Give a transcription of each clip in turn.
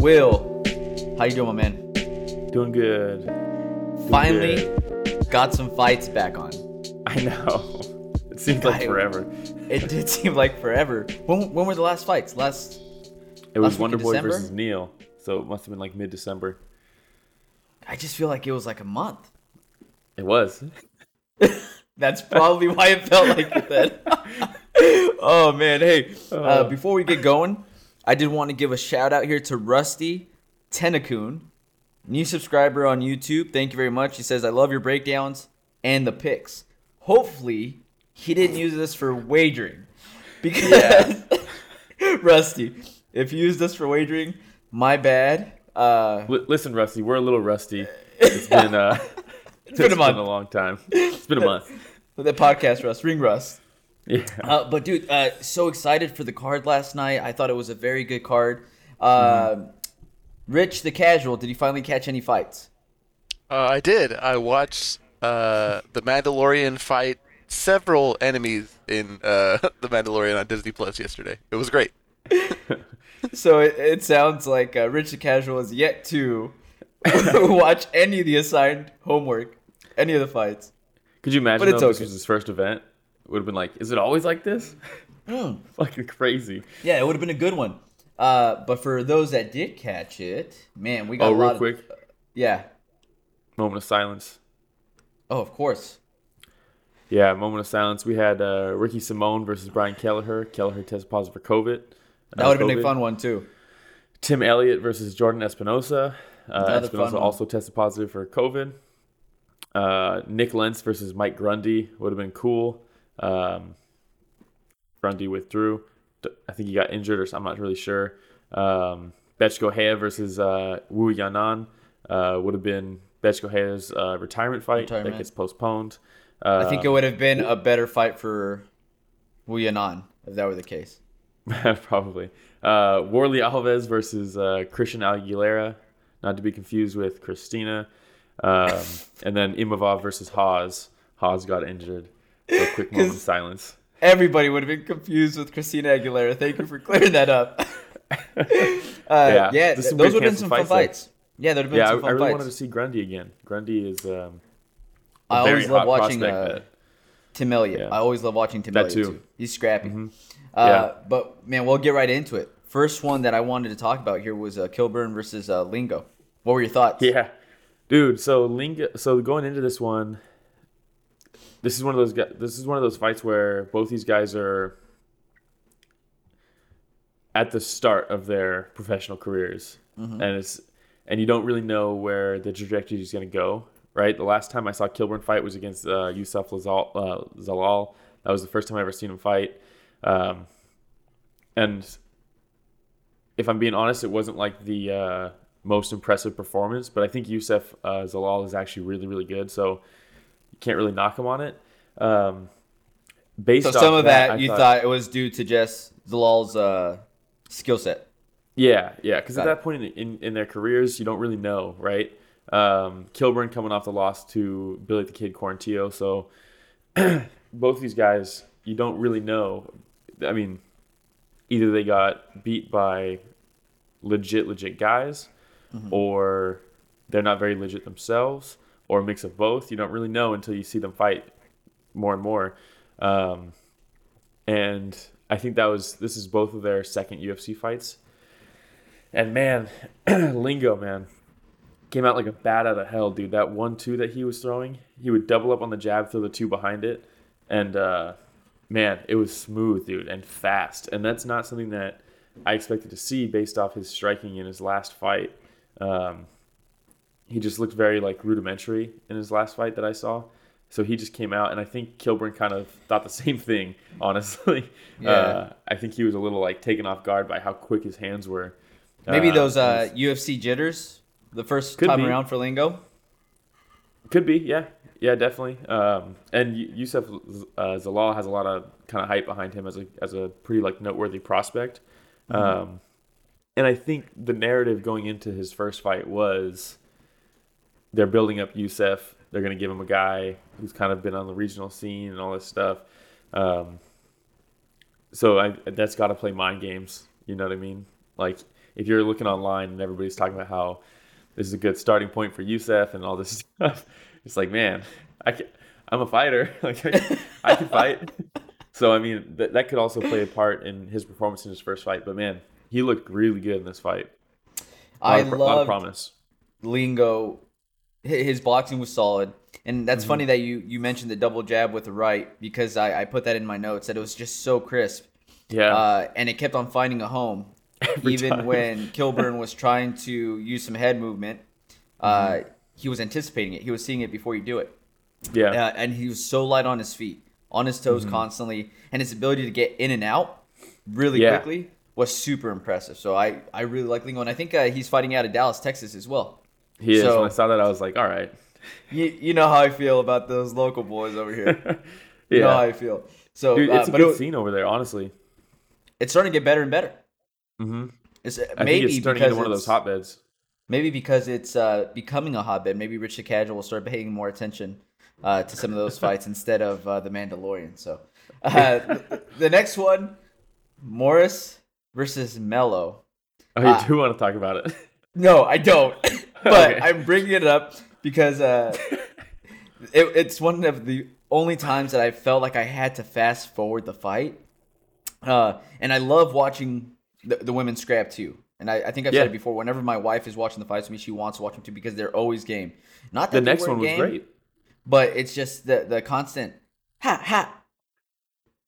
Will, how you doing, my man? Doing good. Doing Finally, good. got some fights back on. I know. It seems like forever. It did seem like forever. When, when were the last fights? Last. It was Last Wonder of Boy December? versus Neal, so it must have been like mid December. I just feel like it was like a month. It was. That's probably why it felt like it then. oh man, hey! Uh, Uh. before we get going, I did want to give a shout out here to Rusty Tenakun, new subscriber on YouTube. Thank you very much. He says, "I love your breakdowns and the picks." Hopefully, he didn't use this for wagering, because Rusty, if you used this for wagering, my bad. Uh, L- listen, Rusty, we're a little rusty. It's been uh, it's been a month. long time. It's been a month. the podcast, Rust, ring Rust. Yeah. Uh, but dude, uh, so excited for the card last night. I thought it was a very good card. Uh, Rich the casual, did he finally catch any fights? Uh, I did. I watched uh, the Mandalorian fight several enemies in uh, the Mandalorian on Disney Plus yesterday. It was great. So it, it sounds like uh, Rich the casual is yet to watch any of the assigned homework, any of the fights. Could you imagine But it's though, if this was his first event? Would have been like, is it always like this? Fucking crazy. Yeah, it would have been a good one. Uh, but for those that did catch it, man, we got Oh, a lot real of- quick, yeah. moment of silence. Oh, of course. Yeah, moment of silence. We had uh, Ricky Simone versus Brian Kelleher. Kelleher tested positive for COVID. That would have been a fun one too. Tim Elliott versus Jordan Espinosa. Uh, Espinosa also tested positive for COVID. Uh, Nik Lentz versus Mike Grundy would have been cool. Um, Grundy withdrew. I think he got injured, or something, I'm not really sure. Um, Bethe Correia versus uh, Wu Yanan uh, would have been Bethe Correia's uh, retirement fight Retirement. that gets postponed. Uh, I think it would have been a better fight for Wu Yanan if that were the case. Probably. Uh, Warlley Alves versus uh, Christian Aguilera, not to be confused with Christina. Um, and then Imavov versus Hawes. Hawes got injured. A quick moment of silence. Everybody would have been confused with Christina Aguilera. Thank you for clearing that up. uh, yeah, Yeah, th- those would have been some fun fights. Yeah, there'd have been Yeah, I, some I fun really fights. wanted to see Grundy again. Grundy is um, I always love watching uh, that- Tim Elliott. Yeah. I always love watching Tim That Elliott too. too. Mm-hmm. He's scrappy. Uh, Yeah. But man, we'll get right into it. First one that I wanted to talk about here was uh, Kilburn versus uh, Lingo. What were your thoughts? Yeah, dude. So Lingo. so going into this one, this is one of those guys. This is one of those fights where both these guys are at the start of their professional careers, and it's and you don't really know where the trajectory is going to go. Right. The last time I saw Kilburn fight was against uh, Youssef Lazal, uh, Zalal. That was the first time I ever seen him fight. Um, and if I'm being honest, it wasn't like the uh, most impressive performance, but I think Youssef uh, Zalal is actually really, really good. So you can't really knock him on it. Um, based So some of that, I you thought, it was due to just Zalal's uh, skill set. Yeah, yeah. Because at that point in, in, in their careers, you don't really know, right? Um, Kilburn coming off the loss to Billy the Kid Quarantillo. So both these guys, you don't really know. I mean, either they got beat by legit, legit guys, or they're not very legit themselves, or a mix of both. You don't really know until you see them fight more and more. Um, and I think that was this is both of their second UFC fights. And man, Lingo, man, came out like a bat out of hell, dude. That one two that he was throwing, he would double up on the jab, throw the two behind it, and uh, man, it was smooth, dude, and fast. And that's not something that I expected to see based off his striking in his last fight. Um, he just looked very like rudimentary in his last fight that I saw. So he just came out, and I think Kilburn kind of thought the same thing. Honestly, Yeah. uh, I think he was a little like taken off guard by how quick his hands were. Maybe Uh, those uh, UFC jitters the first time be. around for Lingo. Could be, yeah, yeah, definitely. Um, and Y- Youssef uh, Zalal has a lot of kind of hype behind him as a as a pretty like noteworthy prospect. Um, and I think the narrative going into his first fight was they're building up Youssef. They're going to give him a guy who's kind of been on the regional scene and all this stuff. Um, so I, that's got to play mind games. You know what I mean? Like if you're looking online and everybody's talking about how this is a good starting point for Youssef and all this stuff, it's like, man, I can, I'm a fighter. like I, I can fight. So I mean, that that could also play a part in his performance in his first fight. But man, he looked really good in this fight. I of, love promise. Lingo. Hi- His boxing was solid, and that's Mm-hmm. funny that you you mentioned the double jab with the right because I, I put that in my notes that it was just so crisp, Yeah. uh, and it kept on finding a home, Every even time. when Kilburn was trying to use some head movement. Uh, Mm-hmm. He was anticipating it. He was seeing it before you do it. yeah. uh, and he was so light on his feet, on his toes Mm-hmm. constantly, and his ability to get in and out really Yeah. quickly was super impressive. So I, I really like Lingo, and I think uh, he's fighting out of Dallas, Texas as well. He is. so- when I saw that, I was like, all right. You, you know how I feel about those local boys over here. You yeah. know how I feel. So, Dude, uh, it's a but good it- scene over there, honestly. it's starting to get better and better. Mm-hmm. It's, I maybe it's turning because into one of those hotbeds. Maybe because it's uh, becoming a hotbed. Maybe Rich the Casual will start paying more attention uh, to some of those fights instead of uh, the Mandalorian. So, uh, the, the next one, Moras versus Melo. Oh, you Ah. do want to talk about it? No, I don't. but Okay. I'm bringing it up because uh, it, it's one of the only times that I felt like I had to fast forward the fight. Uh, and I love watching the, the women scrap too. And I, I think I've Yeah. said it before. Whenever my wife is watching the fights with me, she wants to watch them too because they're always game. Not that the next one was game, great. but it's just the the constant ha ha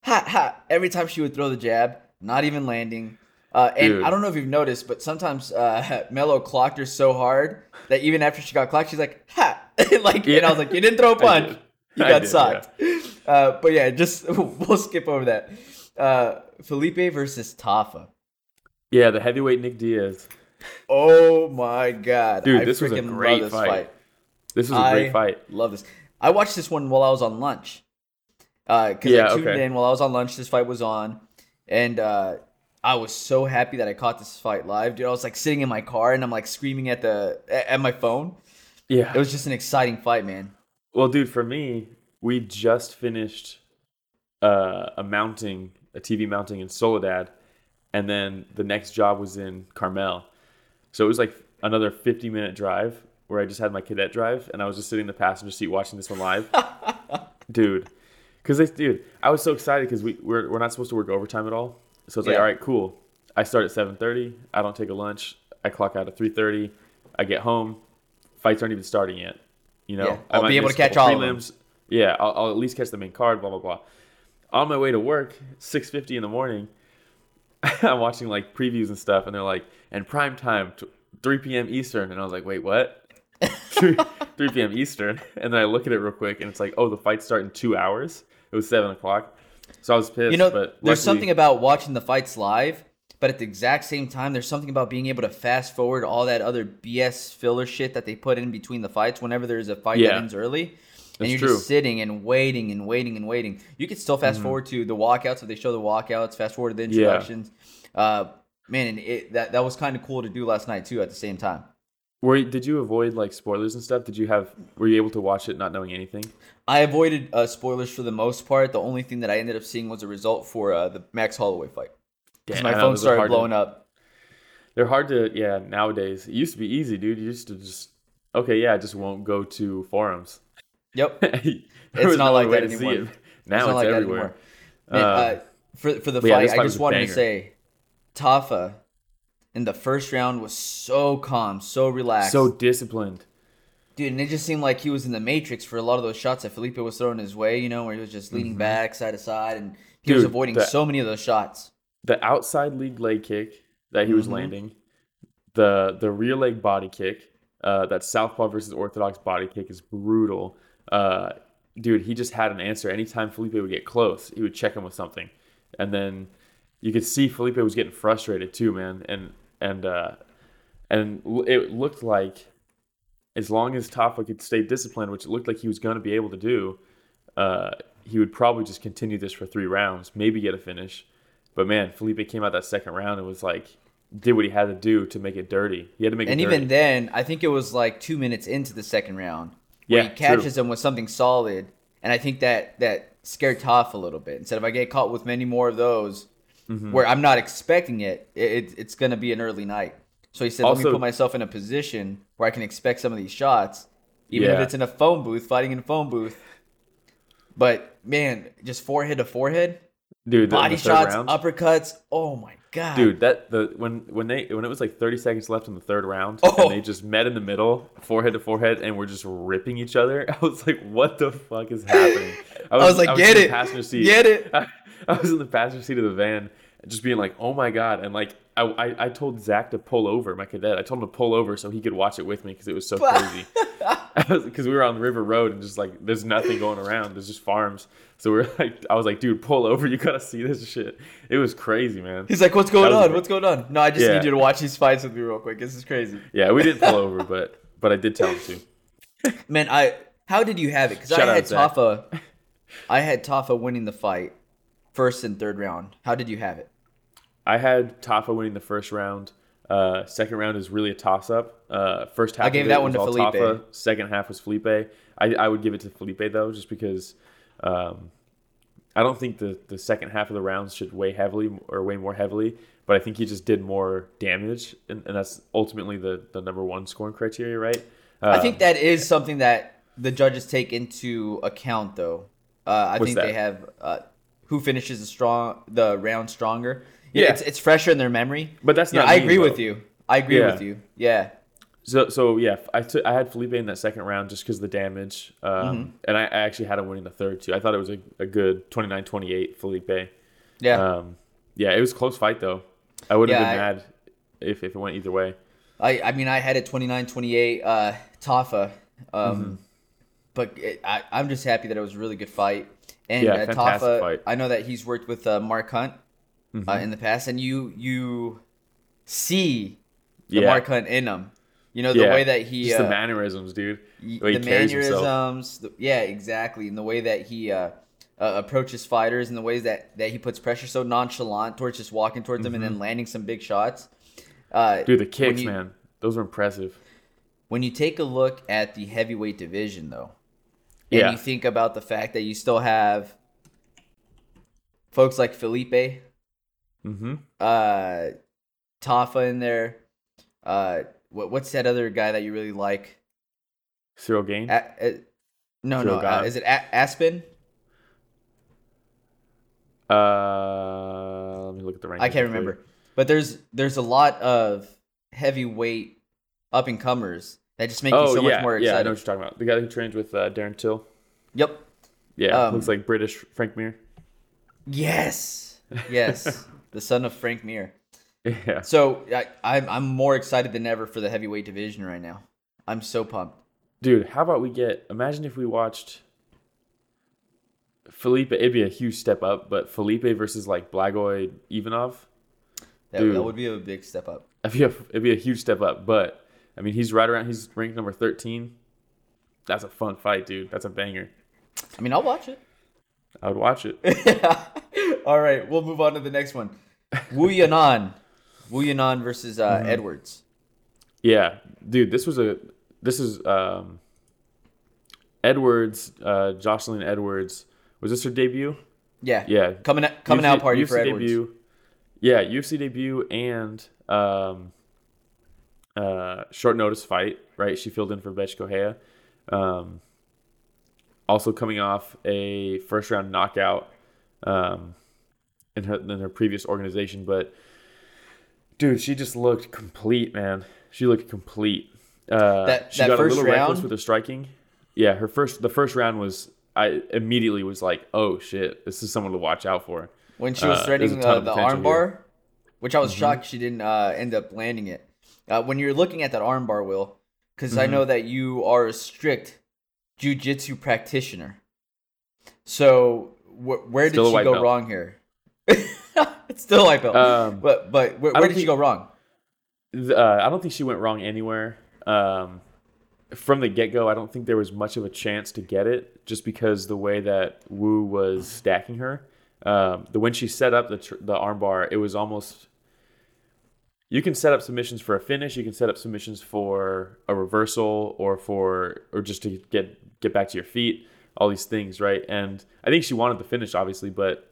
ha ha every time she would throw the jab, not even landing. Uh, and Dude. I don't know if you've noticed, but sometimes uh, Melo clocked her so hard that even after she got clocked, she's like ha, like and I was like, you didn't throw a punch, you I got did, socked. Uh, but yeah, just we'll skip over that. Uh, Felipe versus Tafa. Yeah, the heavyweight Nick Diaz. Oh my god, Dude, I this was a great love this fight. fight. This was a I great fight. Love this. I watched this one while I was on lunch. Uh, cause Yeah, I tuned okay. in while I was on lunch. This fight was on, and uh, I was so happy that I caught this fight live, dude. I was like sitting in my car and I'm like screaming at the at my phone. Yeah. It was just an exciting fight, man. Well, dude, for me, we just finished uh, a mounting, a TV mounting in Soledad, and then the next job was in Carmel. So it was like another 50 minute drive where I just had my cadet drive, and I was just sitting in the passenger seat watching this one live. dude, because dude, I was so excited because we we're, we're not supposed to work overtime at all. So it's like, all right, cool. I start at 7:30. I don't take a lunch. I clock out at 3:30. I get home. Fights aren't even starting yet. You know, Yeah, I'll be able to catch all of them. prelims. Yeah, I'll, I'll at least catch the main card. Blah blah blah. On my way to work, 6:50 in the morning, I'm watching like previews and stuff, and they're like, "And prime time, t- 3 p.m. Eastern," and I was like, "Wait, what?" 3, 3 p.m. Eastern, and then I look at it real quick, and it's like, "Oh, the fights start in two hours." It was seven o'clock, so I was pissed. You know, but there's luckily- something about watching the fights live, but at the exact same time, there's something about being able to fast forward all that other BS filler shit that they put in between the fights whenever there's a fight that ends early. And That's you're true. Mm-hmm. just sitting and waiting and waiting and waiting. You could still fast forward to the walkouts if they show the walkouts, fast forward to the Yeah. introductions. Uh, man, and it, that, that was kind of cool to do last night, too, at the same time. Were did you avoid like spoilers and stuff? Did you have? Were you able to watch it not knowing anything? I avoided uh, spoilers for the most part. The only thing that I ended up seeing was a result for uh, the Max Holloway fight. Because my phone started hard to- blowing up. They're hard to yeah nowadays. It used to be easy, dude. You used to just okay, yeah, I just won't go to forums. Yep. Was not no like that anymore. it. Now It's it's, not like that everywhere. anymore. Man, Uh, uh, for for the but yeah, fight, I just wanted to say, Tafa in the first round was so calm, so relaxed, so disciplined. dude, and it just seemed like he was in the Matrix for a lot of those shots that Felipe was throwing his way. You know, where he was just leaning back side to side, and he was Mm-hmm. Avoiding that- so many of those shots. The outside league leg kick that he was Mhm. landing, the the rear leg body kick, uh, that southpaw versus orthodox body kick is brutal. Uh, dude, he just had an answer. Anytime Felipe would get close, he would check him with something, and then you could see Felipe was getting frustrated too, man. And and uh, and it looked like as long as Tafa could stay disciplined, which it looked like he was going to be able to do, uh, he would probably just continue this for three rounds, maybe get a finish. But man, Felipe came out that second round and was like, did what he had to do to make it dirty. He had to make And it dirty. And even then, I think it was like two minutes into the second round where Yeah, he catches him with something solid, and I think that that scared Toph a little bit. Instead, if I get caught with many more of those, Mm-hmm. where I'm not expecting it, it, it it's gonna be an early night. So he said, let me put myself in a position where I can expect some of these shots, even if it's in a phone booth, fighting in a phone booth. But man, just forehead to forehead, dude. body shots, round- uppercuts. Oh my god, Dude, that the when when they when it was like 30 seconds left in the third round, Oh. and they just met in the middle, forehead to forehead, and were just ripping each other. I was like, "What the fuck is happening?" I was like, in "Get the it, passenger seat. get it." I, I was in the passenger seat of the van, just being like, "Oh my god!" And like, I I, I told Zach to pull over, my cadet. I told him to pull over so he could watch it with me because it was so crazy. Because we were on the River Road and just like, there's nothing going around. There's just farms. So we are like, I was like, dude, pull over. You gotta see this shit. It was crazy, man. He's like, "What's going on? What's going on?" No, I just Yeah. need you to watch these fights with me real quick. This is crazy, Yeah, we didn't pull over, but but I did tell him to. man. I how did you have it? Because I had Zach. Tafa, I had Tafa winning the fight, first and third round. How did you have it? I had Tafa winning the first round. Uh, second round is really a toss up. Uh, first half I gave that one was to Felipe. Tafa. Second half was Felipe. I, I would give it to Felipe though, just because um, I don't think the, the second half of the rounds should weigh heavily or weigh more heavily, but I think he just did more damage, and, and that's ultimately the, the number one scoring criteria, right? I Um, think that is something that the judges take into account, though. Uh, I think that? they have uh, who finishes the strong the round stronger. Yeah, Yeah. it's, it's fresher in their memory. But that's You know, not I agree though. with you. I agree Yeah. with you. Yeah, So so yeah, I took I had Felipe in that second round just because of the damage, um, Mm-hmm. and I, I actually had him winning the third too. I thought it was a, a good 29-28 Felipe. yeah. Um, yeah, it was a close fight though. I would have Yeah, been I- mad if, if it went either way. I I mean I had it 29-28 uh, Tafa, um, Mm-hmm. but it, I I'm just happy that it was a really good fight. And Yeah, uh, Tafa, fight. I know that he's worked with uh, Mark Hunt Mm-hmm. uh, in the past, and you you see the Yeah. Mark Hunt in him. You know the yeah, way that he just uh, the mannerisms, dude. The the mannerisms, the, yeah, exactly, and the way that he uh, uh, approaches fighters, and the ways that that he puts pressure so nonchalant towards just walking towards them and then landing some big shots. Uh, Mm-hmm. Dude, the kicks, you- man, those were impressive. When you take a look at the heavyweight division, though, and Yeah. you think about the fact that you still have folks like Felipe, Mm-hmm. uh, Tafa in there. Uh, what, what's that other guy that you really like? Ciryl Gane. A- a- no, Ciryl no. Uh, is it A- Aspen? Uh, let me look at the rankings. I can't remember. But there's there's a lot of heavyweight up and comers that just make you Oh so yeah, much more yeah, I know excited. what you're talking about. The guy who trains with uh, Darren Till. Yep. Yeah, Um, looks like British Frank Mir. Yes. Yes. the son of Frank Mir. Yeah. So I, I'm I'm more excited than ever for the heavyweight division right now. I'm so pumped. Dude, how about we get? Imagine if we watched Felipe. It'd be a huge step up, but Felipe versus like Blagoy Ivanov. That, Dude. that would be a big step up. It'd be, a, it'd be a huge step up. But I mean, he's right around. He's ranked number thirteen. That's a fun fight, dude. That's a banger. I mean, I'll watch it. I would watch it. All right, we'll move on to the next one. Wu Yanan. Wu Yanan versus uh, Mm-hmm. Edwards. Yeah, dude, this was a this is um Edwards, uh Jocelyn Edwards. Was this her debut? Yeah. Yeah. Coming out, coming UFC out party UFC for Edwards. Debut. Yeah, UFC debut and um uh short notice fight, right? She filled in for Bethe Correia. Um also coming off a first round knockout um in her in her previous organization, but dude, she just looked complete, man. She looked complete. Uh, That- she that got first a little reckless round? with her striking. Yeah, her first the first round was I immediately was like, oh shit, this is someone to watch out for. when she was Uh, threading there's a ton uh, the armbar. Mm-hmm. which I was shocked she didn't uh, end up landing it. Uh, when you're looking at that armbar, Will, because I Mm-hmm. know that you are a strict jujitsu practitioner. So wh- where Still did she go belt. wrong here? it's still white belt, Um, but but where, where did she think- go wrong? Uh, I don't think she went wrong anywhere. Um, from the get go, I don't think there was much of a chance to get it, just because the way that Wu was stacking her. Um, the when she set up the tr- the armbar, it was almost. You can set up submissions for a finish. You can set up submissions for a reversal or for or just to get get back to your feet. all these things, right? And I think she wanted the finish, obviously, but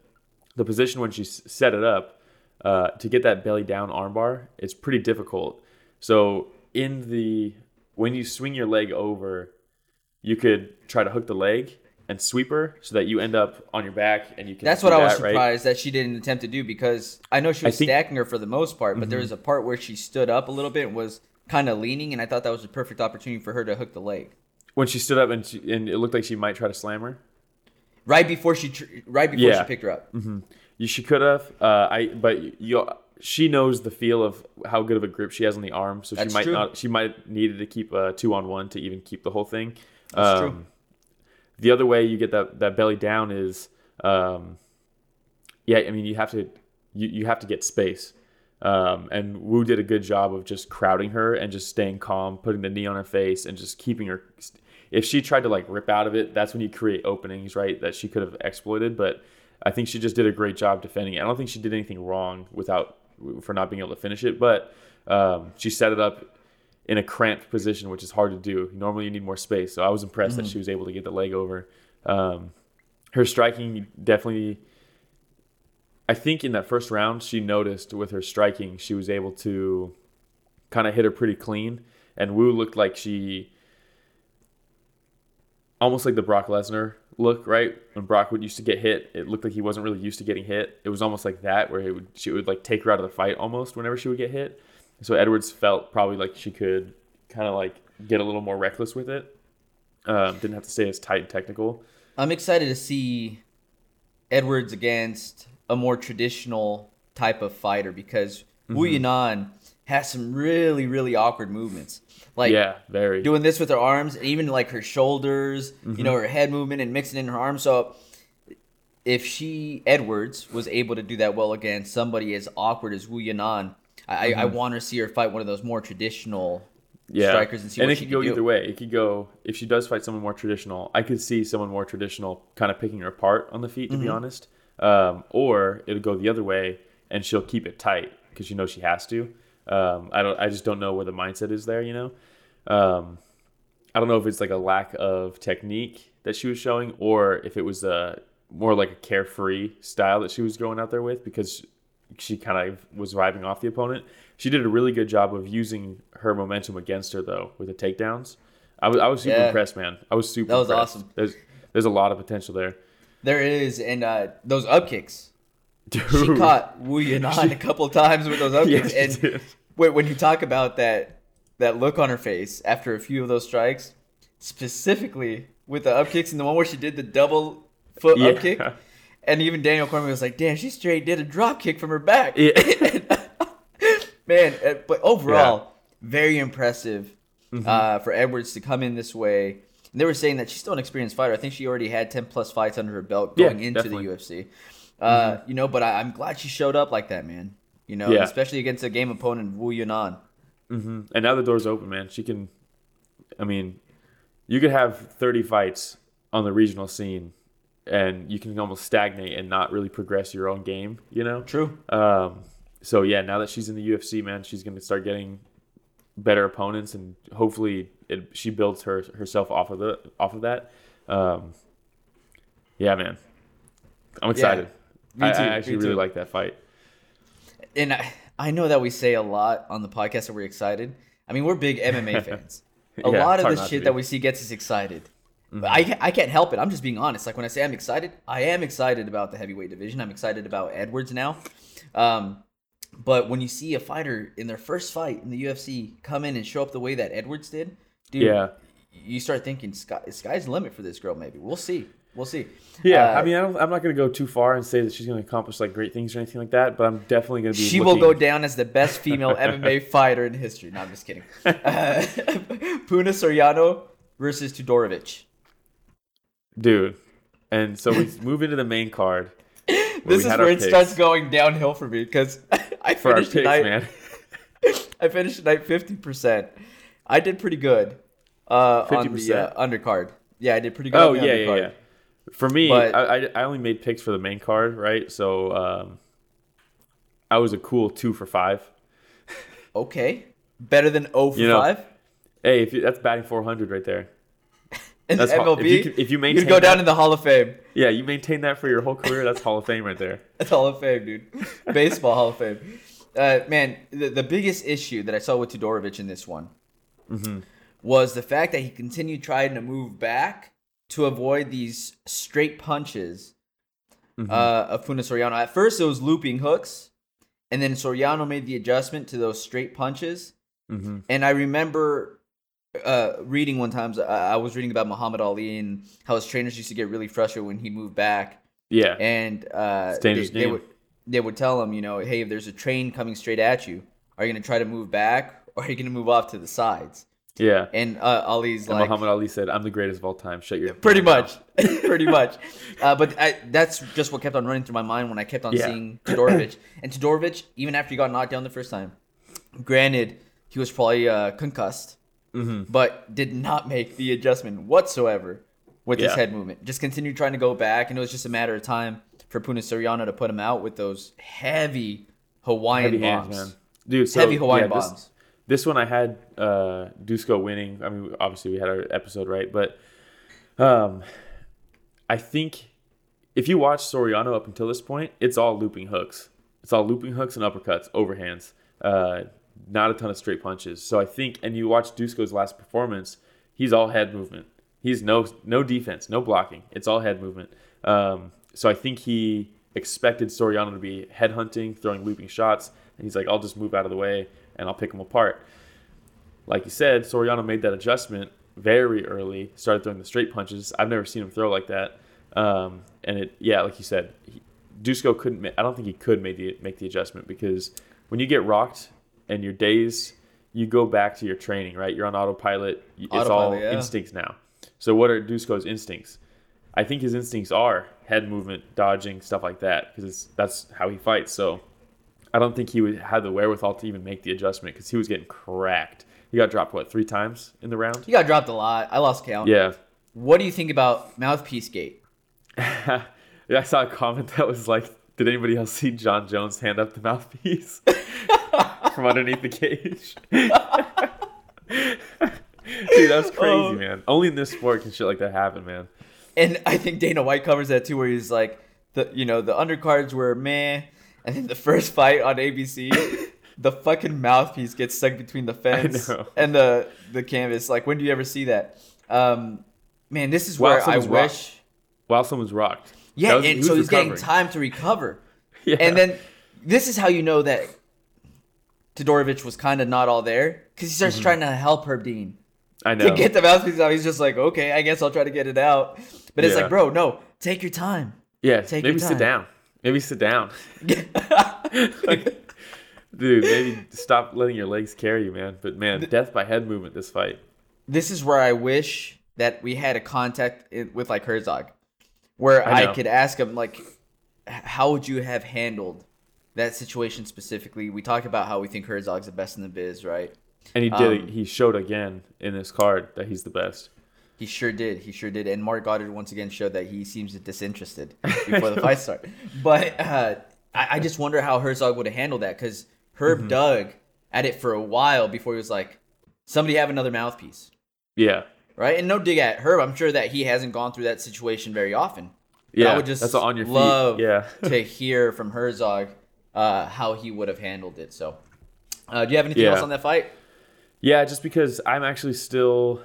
the position when she set it up uh, to get that belly down armbar, it's pretty difficult. So in the when you swing your leg over, you could try to hook the leg and sweeper so that you end up on your back and you can. That's what I was that, right? surprised that she didn't attempt to do because I know she was think- stacking her for the most part, but Mm-hmm. there was a part where she stood up a little bit and was kind of leaning, and I thought that was a perfect opportunity for her to hook the leg When she stood up and she, and it looked like she might try to slam her. right before she right before Yeah. she picked her up. You she could have. Uh, I but you she knows the feel of how good of a grip she has on the arm, so That's she might true. not. She might needed to keep a two on one to even keep the whole thing. That's Um, true. The other way you get that that belly down is, um, yeah. I mean, you have to you, you have to get space. Um, and Wu did a good job of just crowding her and just staying calm, putting the knee on her face, and just keeping her. If she tried to like rip out of it, that's when you create openings, right? That she could have exploited. But I think she just did a great job defending it. I don't think she did anything wrong without for not being able to finish it. But um, she set it up in a cramped position, which is hard to do. Normally, you need more space. So I was impressed that she was able to get the leg over. Um, her striking definitely. I think in that first round, she noticed with her striking, she was able to kind of hit her pretty clean. And Wu looked like she almost like the Brock Lesnar look, right? When Brock would used to get hit, it looked like he wasn't really used to getting hit. It was almost like that, where he would she would like take her out of the fight almost whenever she would get hit. So Edwards felt probably like she could kind of like get a little more reckless with it. Um, didn't have to stay as tight and technical. I'm excited to see Edwards against a more traditional type of fighter because Mm-hmm. Wu Yanan has some really really awkward movements. Like yeah, very. doing this with her arms and even like her shoulders, you know, Mm-hmm. her head movement and mixing in her arms. So if she Edwards was able to do that well against somebody as awkward as Wu Yanan, I, I want to see her fight one of those more traditional Mm-hmm. yeah. strikers and see and what it she could go do. either way. It could go if she does fight someone more traditional. I could see someone more traditional kind of picking her apart on the feet, to be Mm-hmm. honest. Um, or it'll go the other way, and she'll keep it tight because you know she has to. Um, I don't. I just don't know where the mindset is there. You know. Um, I don't know if it's like a lack of technique that she was showing, or if it was a more like a carefree style that she was going out there with because she kind of was vibing off the opponent. She did a really good job of using her momentum against her though with the takedowns. I was I was super Yeah. impressed, man. I was super. That was impressed. awesome. There's there's a lot of potential there. There is, and uh, those up kicks. Dude. She caught Wu Yanan a couple times with those up kicks. she and when you talk about that that look on her face after a few of those strikes, specifically with the up kicks and the one where she did the double foot Yeah. up kick, and even Daniel Cormier was like, "Damn, she straight did a drop kick from her back." Yeah. Man, uh, but overall, very impressive uh, for Edwards to come in this way. And they were saying that she's still an experienced fighter. I think she already had ten plus fights under her belt Yeah, going into definitely. the UFC. Uh, You know, but I, I'm glad she showed up like that, man. You know, Yeah. especially against a game opponent, Wu Yanan. And now the door's open, man. She can. I mean, you could have 30 fights on the regional scene, and you can almost stagnate and not really progress your own game. You know. True. Um, so yeah, now that she's in the UFC, man, she's gonna start getting better opponents, and hopefully, it, she builds her herself off of the off of that. Um, yeah, man, I'm excited. Me too, I me actually really like that fight. And I, I know that we say a lot on the podcast that we're excited. I mean, we're big MMA fans. A Yeah, lot of the shit that we see gets us excited. But I, I can't help it. I'm just being honest. Like when I say I'm excited, I am excited about the heavyweight division. I'm excited about Edwards now. Um, but when you see a fighter in their first fight in the UFC come in and show up the way that Edwards did, dude, Yeah. you start thinking sky, sky's the limit for this girl. Maybe we'll see. We'll see. Yeah, Uh, I mean, I don't, I'm not going to go too far and say that she's going to accomplish like great things or anything like that, but I'm definitely going to be. She looking, will go down as the best female MMA fighter in history. No, I'm just kidding. Uh, Puna Soriano versus Todorovic. Dude. And so we move into the main card. This is where it picks. starts going downhill for me because I for finished picks, tonight. man. I finished tonight fifty percent. I did pretty good uh, on the 50%? uh, undercard. Yeah, I did pretty good. Oh on the yeah, yeah, yeah. For me, But- I, I I only made picks for the main card, right? So um, I was a cool two for five. Okay, better than zero for You know, five. Hey, if you, that's batting 400 right there. In the That's hall- MLB, if you if you you'd maintain go down that- in the Hall of Fame. Yeah, you maintain that for your whole career. That's Hall of Fame right there. That's Hall of Fame, dude. Baseball Hall of Fame. Uh, man, the, the biggest issue that I saw with Todorovic in this one Mm-hmm. was the fact that he continued trying to move back to avoid these straight punches Mm-hmm. uh, of Puna Soriano. At first, it was looping hooks, and then Soriano made the adjustment to those straight punches. Mm-hmm. And I remember uh, reading one time, I was reading about Muhammad Ali and how his trainers used to get really frustrated when he'd move back. Yeah. And uh, It's a dangerous they, they would they would tell him, you know, hey, if there's a train coming straight at you, are you gonna try to move back or are you gonna move off to the sides? yeah. And uh, Ali's And like, Muhammad Ali said, "I'm the greatest of all time. Shut your pretty much, pretty much. Uh, but I, that's just what kept on running through my mind when I kept on Yeah. seeing Todorovic. and Todorovic, even after he got knocked down the first time, granted he was probably uh, concussed, Mm-hmm. but did not make the adjustment whatsoever with his head movement. Just continued trying to go back, and it was just a matter of time for Puna Soriano to put him out with those heavy Hawaiian heavy hands, bombs. man. Dude, so, heavy Hawaiian yeah, this- bombs. This one I had uh Dusko winning. I mean, obviously we had our episode right, but um, I think if you watch Soriano up until this point, it's all looping hooks. It's all looping hooks and uppercuts, overhands. Uh, not a ton of straight punches. So I think, and you watch Dusko's last performance, he's all head movement. He's no no defense, no blocking. It's all head movement. Um, so I think he expected Soriano to be head hunting, throwing looping shots, and he's like, I'll just move out of the way and I'll pick him apart. Like you said, Soriano made that adjustment very early, started throwing the straight punches. I've never seen him throw like that. Um, and it, yeah, like you said, he, Dusko couldn't. I don't think he could make the make the adjustment because when you get rocked and your days, you go back to your training, right? You're on autopilot. It's all yeah. instincts now. So what are Dusko's instincts? I think his instincts are head movement, dodging, stuff like that, because that's how he fights. So I don't think he would had the wherewithal to even make the adjustment because he was getting cracked. He got dropped what three times in the round? He got dropped a lot. I lost count. Yeah. What do you think about Mouthpiece Gate? yeah, I saw a comment that was like, "Did anybody else see Jon Jones hand up the mouthpiece from underneath the cage?" Dude, that's crazy, Oh. man. Only in this sport can shit like that happen, man. And I think Dana White covers that too, where he's like, the you know the undercards were meh, and then the first fight on ABC, the fucking mouthpiece gets stuck between the fence and the the canvas. Like, when do you ever see that? Um, man, this is where I wish. rocked. While someone's rocked. Yeah, was- and so he's getting time to recover. Yeah. And then this is how you know that Todorovic was kind of not all there because he starts mm-hmm. trying to help Herb Dean I know. to get the mouthpiece out. He's just like, okay, I guess I'll try to get it out. But it's Yeah. like, bro, no, take your time. yeah, take maybe sit down. Maybe sit down. Dude, maybe stop letting your legs carry you, man. But man, death by head movement this fight. this is where I wish that we had a contact with like Herzog, where I I, could ask him like, how would you have handled that situation specifically? We talk about how we think Herzog's the best in the biz, right? And he did. Um, he showed again in this card that he's the best. He sure did. He sure did. And Marc Goddard once again showed that he seems disinterested before the fight start. But uh, I, I just wonder how Herzog would have handled that because Herb Mm-hmm. dug at it for a while before he was like, somebody have another mouthpiece. Yeah, right? And no dig at Herb. I'm sure that he hasn't gone through that situation very often. Yeah. I would just that's on your feet. love Yeah. to hear from Herzog uh, how he would have handled it. So, uh, do you have anything Yeah. else on that fight? Yeah, just because I'm actually still.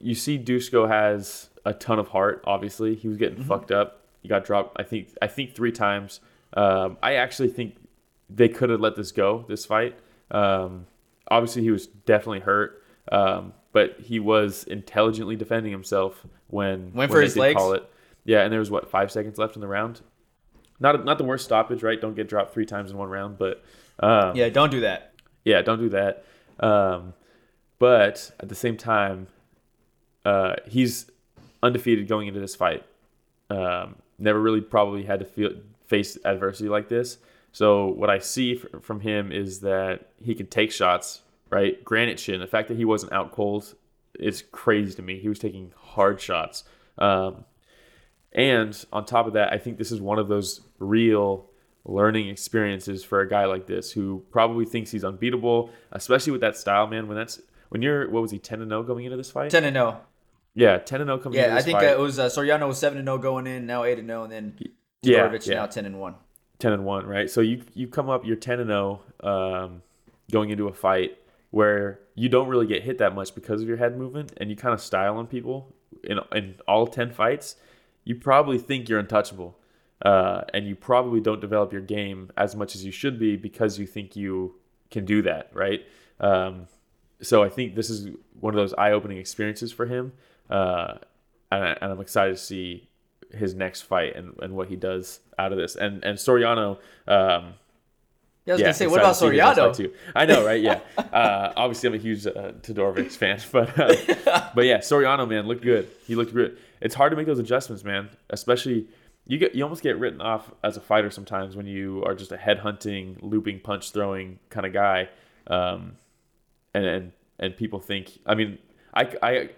You see, Dusko has a ton of heart. Obviously, he was getting Mm-hmm. fucked up. He got dropped. I think. I think three times. Um, I actually think they could have let this go. This fight. Um, obviously, he was definitely hurt, um, but he was intelligently defending himself when Went when for his legs? Call it. Yeah, and there was what five seconds left in the round. Not not the worst stoppage, right? Don't get dropped three times in one round, but um, Yeah, don't do that. yeah, don't do that. Um, but at the same time, uh, he's undefeated going into this fight. Um, never really probably had to feel face adversity like this. So what I see f- from him is that he can take shots, right? Granite chin. The fact that he wasn't out cold is crazy to me. He was taking hard shots. Um, and on top of that, I think this is one of those real learning experiences for a guy like this who probably thinks he's unbeatable, especially with that style, man. When that's when you're what was he ten and zero going into this fight? Ten and zero. Yeah, ten and zero coming into Yeah, I think uh, it was uh, Soriano was seven and zero going in, now eight and zero, and then Yeah, yeah. now ten and one. 10 and 1, right? So you you come up you're 10 and 0 um, going into a fight where you don't really get hit that much because of your head movement and you kind of style on people in in all 10 fights. You probably think you're untouchable. Uh, and you probably don't develop your game as much as you should be because you think you can do that, right? Um, so I think this is one of those eye-opening experiences for him, uh, and, I, and I'm excited to see his next fight and, and what he does out of this. And and Soriano, um, Yeah, I was yeah, gonna say, what about excited to see his next Soriano? too. I know, right? Yeah. uh, obviously, I'm a huge uh, Todorovic fan, but uh, but yeah, Soriano, man, looked good. He looked good. It's hard to make those adjustments, man. Especially you get you almost get written off as a fighter sometimes when you are just a head hunting, looping, punch throwing kind of guy, um, and and and people think. I mean, I I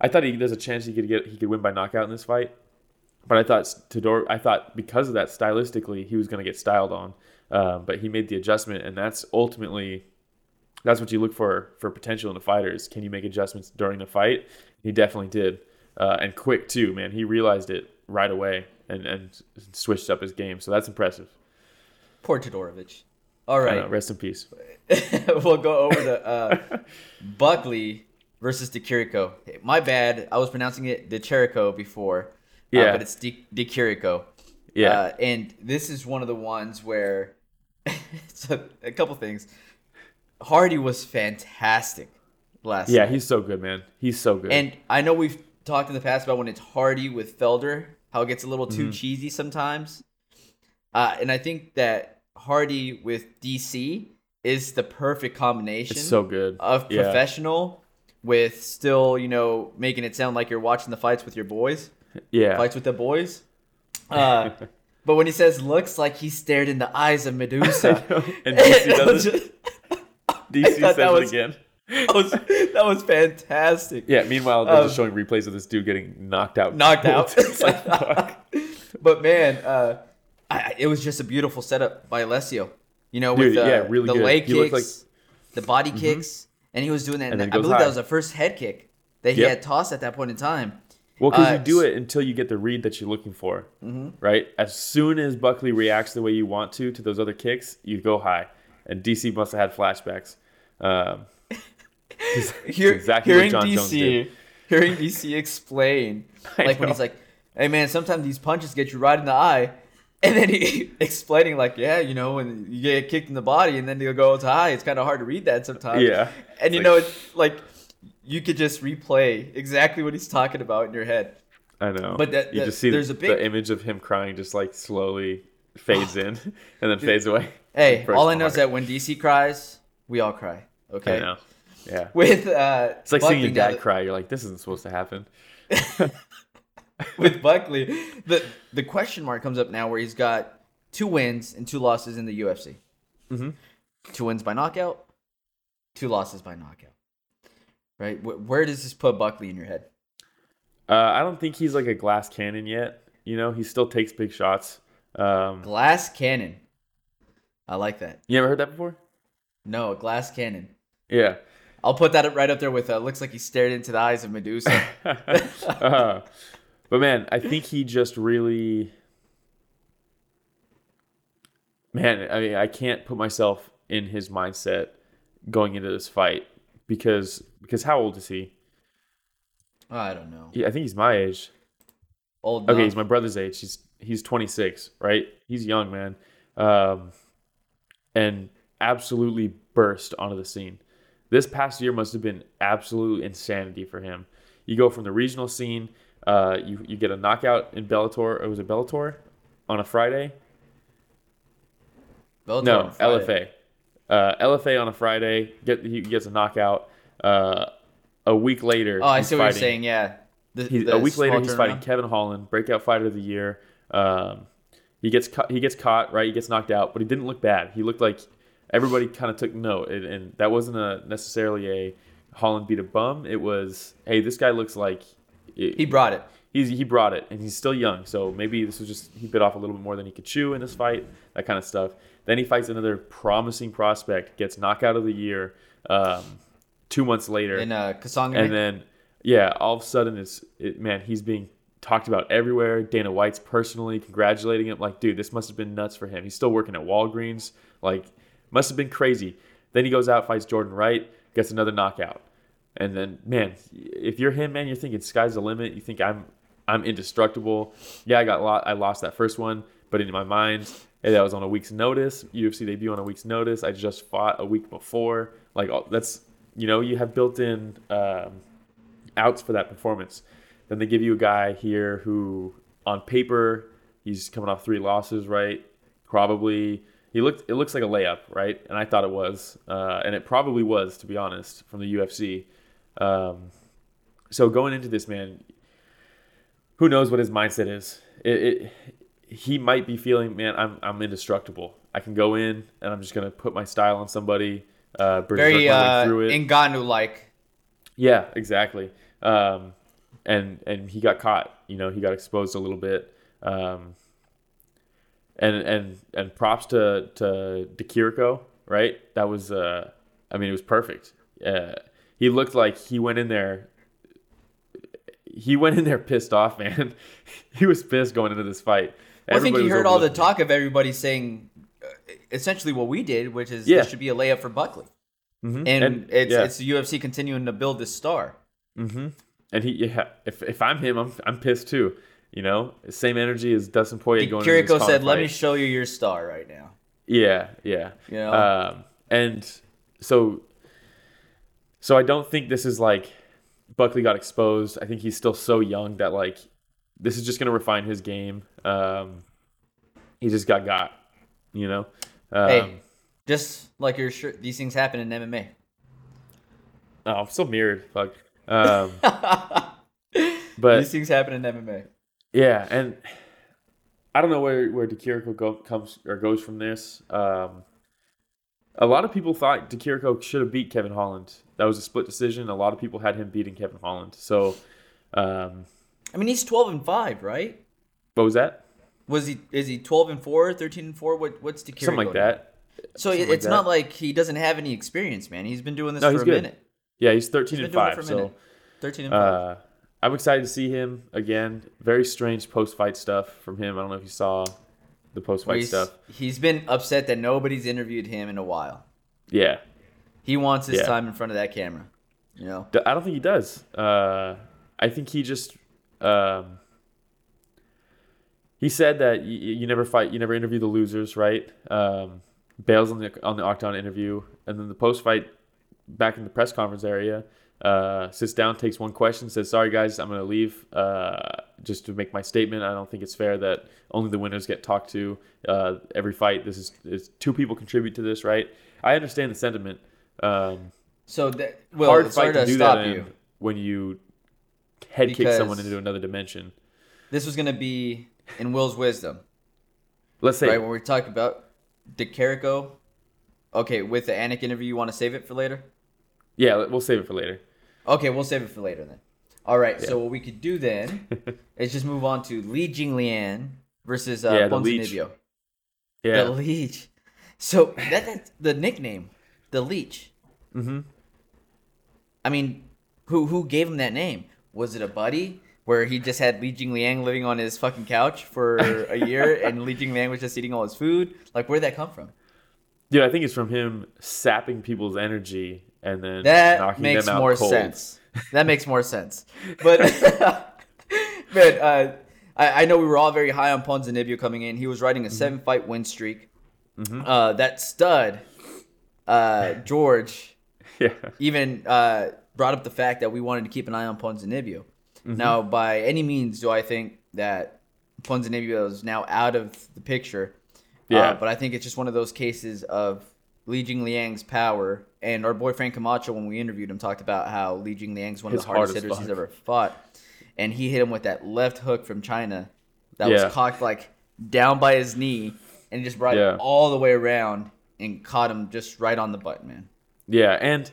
I thought he, there's a chance he could get he could win by knockout in this fight. But I thought Todor, I thought because of that, stylistically, he was going to get styled on. Um, but he made the adjustment, and that's ultimately that's what you look for for potential in the fighters. Can you make adjustments during the fight? He definitely did, uh, and quick too, man. He realized it right away and and switched up his game. So that's impressive. Poor Todorovic. All right, know, rest in peace. we'll go over to uh, Buckley versus Di Chirico. My bad, I was pronouncing it DeCherico before. uh, Yeah. but it's De-. Yeah, Uh, and this is one of the ones where so a couple things. Hardy was fantastic last yeah, night. he's so good, man. He's so good. And I know we've talked in the past about when it's Hardy with Felder, how it gets a little too Mm-hmm. cheesy sometimes. Uh, and I think that Hardy with DC is the perfect combination it's so good. of Yeah. professional with still, you know, making it sound like you're watching the fights with your boys, Yeah, fights with the boys. Uh, but when he says looks like he stared in the eyes of Medusa, and DC does it. DC says it again. That was that was fantastic. Yeah. Meanwhile, they're Um, just showing replays of this dude getting knocked out. knocked out. like, but man, uh, I, it was just a beautiful setup by Alessio. You know, with Dude, uh, yeah, really the good. leg He kicks, the body kicks, and he was doing that. And And I believe high. that was the first head kick that he Yep. had tossed at that point in time. Well, because Uh, you do it until you get the read that you're looking for, Mm-hmm. right? As soon as Buckley reacts the way you want to to those other kicks, you go high. And DC must have had flashbacks. Um, Hear, exactly hearing what Jon Jones DC, hearing DC explain, like when he's like, "Hey man, sometimes these punches get you right in the eye," and then he explaining like, "Yeah, you know, when you get kicked in the body and then you go to high, it's kind of hard to read that sometimes." Yeah. and It's you like- know, it's like you could just replay exactly what he's talking about in your head. I know. But that- you that- just see there's the, a big- the image of him crying just like slowly fades in and then fades away. Hey, all I know is that when DC cries, we all cry. Okay. Yeah. With uh, It's like seeing your Buckley dad cry. You're like, this isn't supposed to happen. with Buckley, the the question mark comes up now where he's got two wins and two losses in the UFC. Mhm. Two wins by knockout, two losses by knockout. Right? Wh- Where does this put Buckley in your head? Uh, I don't think he's like a glass cannon yet. You know, he still takes big shots. Um, Glass cannon. I like that. you ever heard that before? No, a glass cannon. Yeah. I'll put that right up there with uh, looks like he stared into the eyes of Medusa. uh, but man, I think he just really, man. I mean, I can't put myself in his mindset going into this fight because because how old is he? I don't know. Yeah, I think he's my age. Old. Okay, he's my brother's age. He's he's 26, right? He's young, man. Um, and absolutely burst onto the scene. This past year must have been absolute insanity for him. You go from the regional scene, uh, you you get a knockout in Bellator. It was a Bellator on a Friday? Bellator no, Friday. LFA. Uh, LFA on a Friday. Get he gets a knockout. Uh, a week later, Oh, I see what you're saying. Yeah. The, the a week later, he's fighting. Kevin Holland, breakout fighter of the year. Um, he gets ca- he gets caught, right? He gets knocked out, but he didn't look bad. He looked like everybody kind of took note, and, and that wasn't a necessarily a Holland beat a bum. It was, hey, this guy looks like He brought it. he's he brought it, and he's still young, so maybe this was just he bit off a little bit more than he could chew in this fight, that kind of stuff. Then he fights another promising prospect, gets knockout of the year. Um, two months later, in uh, Kasanga. and then yeah, all of a sudden it's it, man, he's being talked about everywhere. Dana White's personally congratulating him. Like, dude, this must have been nuts for him. He's still working at Walgreens. Like, must have been crazy. Then he goes out, fights Jordan Wright, gets another knockout. And then, man, if you're him, man, you're thinking sky's the limit. You think I'm I'm indestructible. Yeah, I got lot, I lost that first one, but in my mind, hey, that was on a week's notice. UFC debut on a week's notice. I just fought a week before. Like that's you know you have built-in um, outs for that performance. Then they give you a guy here who, on paper, he's coming off three losses, right? Probably he looked. It looks like a layup, right? And I thought it was, uh, and it probably was, to be honest, from the UFC. Um, so going into this, man, who knows what his mindset is? It, it he might be feeling, man, I'm I'm indestructible. I can go in and I'm just gonna put my style on somebody. Uh, very uh. Ngannou like. Yeah, exactly. Um, and and he got caught. You know, he got exposed a little bit. Um, and and and props to to Di Chirico, right? That was, uh, I mean, it was perfect. Uh, he looked like he went in there. He went in there pissed off, man. he was pissed going into this fight. Well, I think he heard all the talk of everybody saying uh, essentially what we did, which is Yeah. this should be a layup for Buckley, it. Mhm. and, it's yeah. it's the UFC continuing to build this star. Mm-hmm. And he, yeah, if if I'm him, I'm I'm pissed too. You know, same energy as Dustin Poirier going. into this Chirico said, "Let me show you your star right now." Yeah, yeah. You know? Um, and so, so I don't think this is like Buckley got exposed. I think he's still so young that like this is just gonna refine his game. Um, he just got got, you know. Um, hey, just like your shirt, these things happen in MMA. oh, I'm so mirrored. Fuck. Um, but these things happen in MMA. Yeah, and I don't know where where Di Chirico go, comes or goes from this. Um, a lot of people thought Di Chirico should have beat Kevin Holland. That was a split decision. A lot of people had him beating Kevin Holland. So, um, I mean, he's twelve and five, right? what was that? Was he? Is he twelve and four, 13 and four? What? What's the Something like that. So Something it- like it's not like he doesn't have any experience, man. He's been doing this No, for he's a good. minute. Yeah, he's thirteen He's and been doing it five. for a So, minute. Thirteen and five. uh, I'm excited to see him again. Very strange post fight stuff from him. I don't know if you saw the post fight stuff. he's been upset that nobody's interviewed him in a while. Yeah, He wants his Yeah. time in front of that camera. You know. I don't think he does. Uh, I think he just um, he said that you, you never fight, you never interview the losers, right? Um, bails on the on the octagon interview, and then the post fight back in the press conference area. Uh, sits down, takes one question, says, "Sorry guys, I'm gonna leave. Uh, just to make my statement. I don't think it's fair that only the winners get talked to uh, every fight. This is, is two people contribute to this, right? I understand the sentiment. Um, So that well, hard fight to to do stop that you. when you head kick someone into another dimension. This was gonna be in Will's wisdom, Let's say right? When we talk about Di Chirico. Okay, with the Anik interview, you want to save it for later? yeah, we'll save it for later. Okay, we'll save it for later then. All right, so what we could do then is just move on to Li Jingliang versus uh, Yeah, the leech. Yeah, The leech. So that, that's the nickname, the leech. mm-hmm. I mean, who who gave him that name? Was it a buddy where he just had Li Jingliang living on his fucking couch for a year, and Li Jingliang was just eating all his food? Like, where'd that come from? dude. I think it's from him sapping people's energy and then That knocking makes them out more cold. sense. That makes more sense. But man, uh, I, I know we were all very high on Ponzinibbio coming in. He was riding a Mm-hmm. seven fight win streak. Uh, that stud, uh, George, Yeah, even uh, brought up the fact that we wanted to keep an eye on Ponzinibbio. Mm-hmm. Now, by any means, do I think that Ponzinibbio is now out of the picture? Yeah. Uh, but I think it's just one of those cases of Li Jingliang's power. And our boy Frank Camacho, when we interviewed him, talked about how Li Jingliang's one of His the hardest hard hitters he's ever fought. And he hit him with that left hook from China that Yeah. was cocked like down by his knee and just brought Yeah. it all the way around and caught him just right on the button, man. yeah, and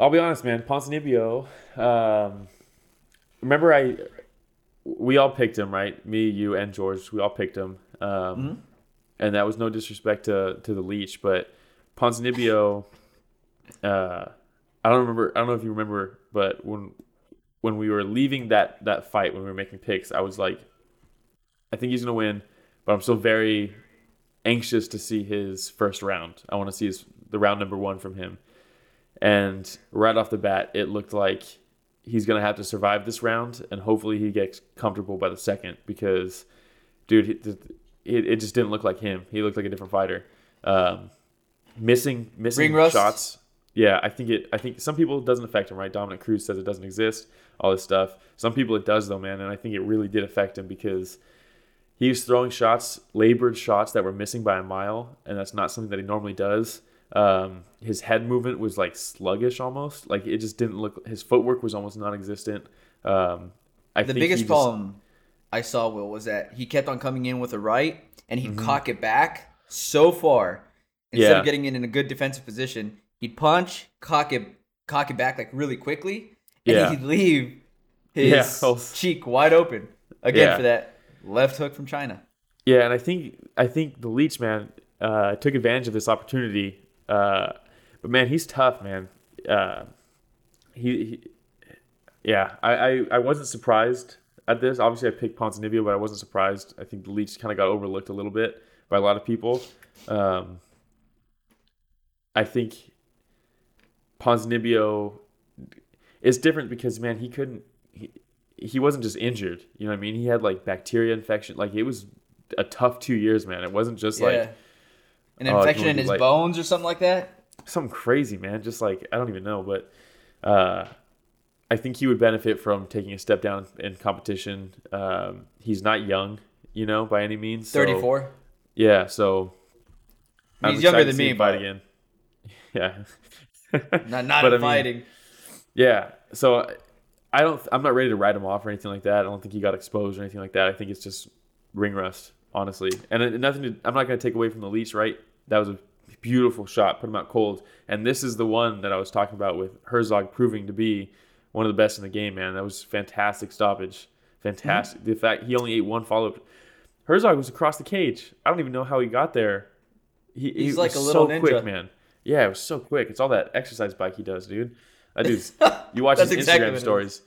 I'll be honest, man. Ponzinibbio. Um, remember, I we all picked him, right? Me, you, and George. We all picked him. Um, Mm-hmm. and that was no disrespect to to the leech, but Ponzinibbio, uh, I don't remember. I don't know if you remember, but when when we were leaving that that fight when we were making picks, I was like, I think he's gonna win, but I'm still very anxious to see his first round. I want to see his the round number one from him. And right off the bat, it looked like he's gonna have to survive this round, and hopefully he gets comfortable by the second because, dude, it, it, just didn't look like him. He looked like a different fighter. Um, missing missing Ring rust? shots. Yeah, I think it. I think some people it doesn't affect him. Right, Dominick Cruz says it doesn't exist. All this stuff. Some people it does though, man, and I think it really did affect him because he was throwing shots, labored shots that were missing by a mile, and that's not something that he normally does. Um, his head movement was like sluggish almost. Like it just didn't look. His footwork was almost non-existent. Um, I The biggest just- problem I saw Will was that he kept on coming in with a right, and he'd Mm-hmm. cock it back so far instead Yeah. of getting in in a good defensive position. He'd punch, cock it, cock it back like really quickly, and Yeah. he'd leave his Yeah, cheek wide open again for that left hook from China. Yeah, and I think I think the Leech man uh, took advantage of this opportunity. Uh, but man, he's tough, man. Uh, he, he yeah, I, I I wasn't surprised at this. Obviously, I picked Ponzinibbio, but I wasn't surprised. I think the Leech kind of got overlooked a little bit by a lot of people. Um, I think Ponzinibbio is different because man, he couldn't. He, he wasn't just injured. You know what I mean? He had like bacteria infection. Like it was a tough two years, man. It wasn't just yeah. like An Oh, infection in his like- bones or something like that. something crazy, man. Just like I don't even know, but uh, I think he would benefit from taking a step down in competition. Um, he's not young, you know, by any means. so- Thirty-four. yeah, so He's younger than me, but- again. Yeah, Not not But I mean. Yeah, so I don't. I'm not ready to write him off or anything like that. I don't think he got exposed or anything like that. I think it's just ring rust, honestly. And it- nothing. To, I'm not going to take away from the leech, Right, that was a beautiful shot. Put him out cold. And this is the one that I was talking about with Herzog proving to be one of the best in the game. Man, that was fantastic stoppage. Fantastic. Mm-hmm. The fact he only ate one follow up. Herzog was across the cage. I don't even know how he got there. He, he He's like was a little so ninja. quick, man. Yeah, it was so quick. It's all that exercise bike he does, dude. That dude's. You watch his exactly Instagram stories.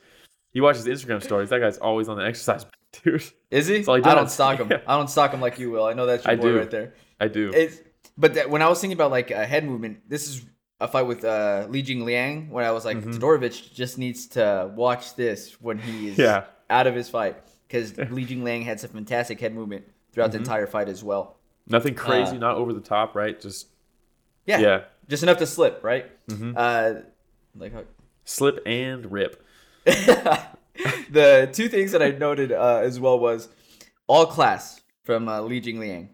You watch his Instagram stories. That guy's always on the exercise bike, dude. Is he? he I don't stalk him. Yeah. I don't stalk him like you will. I know that's your I boy do. right there. I do. It's but that, when I was thinking about like a head movement, this is a fight with uh, Li Jing Liang. When I was like, Todorovic just needs to watch this when he is. Yeah. out of his fight because Li Jing Liang had some fantastic head movement throughout Mm-hmm. the entire fight as well. Nothing crazy, uh, not over the top, right? Just Yeah, yeah, just enough to slip, right? Mm-hmm. Uh, like slip and rip. the two things that I noted uh, as well was all class from uh, Li Jing Liang.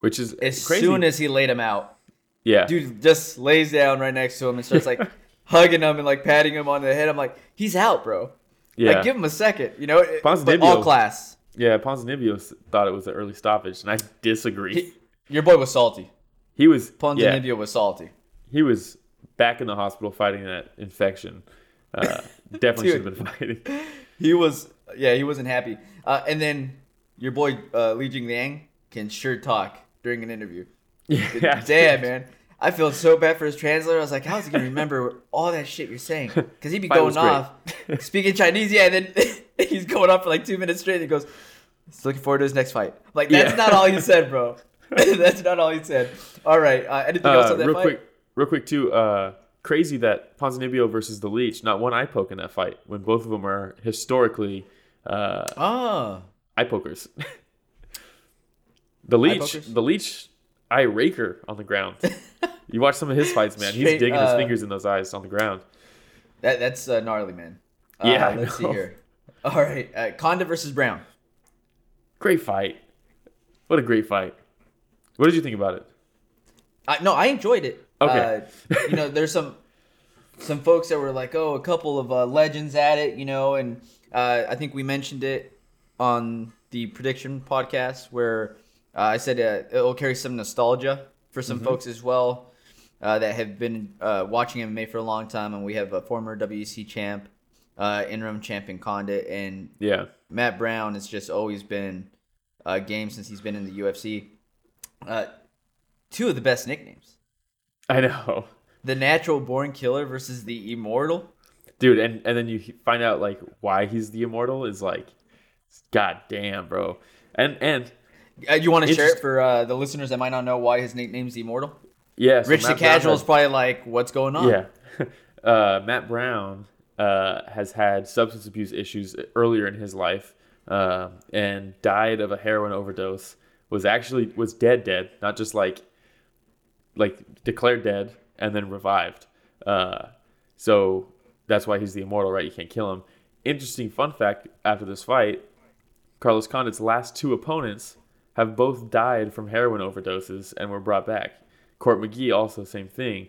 Which is As crazy. soon as he laid him out, yeah, dude just lays down right next to him and starts like hugging him and like patting him on the head. I'm like, he's out, bro. yeah, Like, give him a second, you know. But Ponzinibbio- all class. yeah. Ponzinibbio thought it was an early stoppage, and I disagree. He, your boy was salty. Was yeah, Ponzinibbio was salty. he was back in the hospital fighting that infection. Uh, definitely should have been fighting. He was, yeah, he wasn't happy. Uh, and then your boy uh, Li Jing Liang can sure talk during an interview. Yeah, Damn, man. I feel so bad for his translator. I was like, how's he gonna remember all that shit you're saying? Because he'd be Fight going off, speaking Chinese, yeah, and then he's going off for like two minutes straight. And he goes, looking forward to his next fight." I'm like, that's Yeah. not all you said, bro. that's not all he said. All right. Uh, anything else Uh, on that real fight? quick, real quick too. Uh, crazy that Ponzinibbio versus the Leech, not one eye poke in that fight when both of them are historically uh, Oh, eye pokers. the Leech, the Leech, eye raker on the ground. you watch some of his fights, man. He's digging his uh, fingers in those eyes on the ground. that that's uh, gnarly, man. Uh, Yeah, let's see here. All right, uh, Condit versus Brown. Great fight. What a great fight. What did you think about it? I, no, I enjoyed it. Okay. Uh, you know, there's some some folks that were like, oh, a couple of uh, legends at it, you know, and uh, I think we mentioned it on the prediction podcast where uh, I said uh, it'll carry some nostalgia for some folks as well uh, that have been uh, watching MMA for a long time, and we have a former WEC champ, uh, interim champion Condit, and Yeah. Matt Brown has just always been a game since he's been in the UFC. Uh, two of the best nicknames. I know. the natural born killer versus the immortal. dude and and then you find out like why he's the immortal is like god damn bro and and Uh, you want to share it for uh, the listeners that might not know why his nickname's the immortal? yeah so Rich the Matt Brown Casual has- is probably like, what's going on? yeah uh matt brown uh has had substance abuse issues earlier in his life uh, and died of a heroin overdose was actually was dead dead not just like like declared dead and then revived uh so that's why he's the immortal right you can't kill him interesting fun fact after this fight Carlos Condit's last two opponents have both died from heroin overdoses and were brought back. Court McGee also same thing.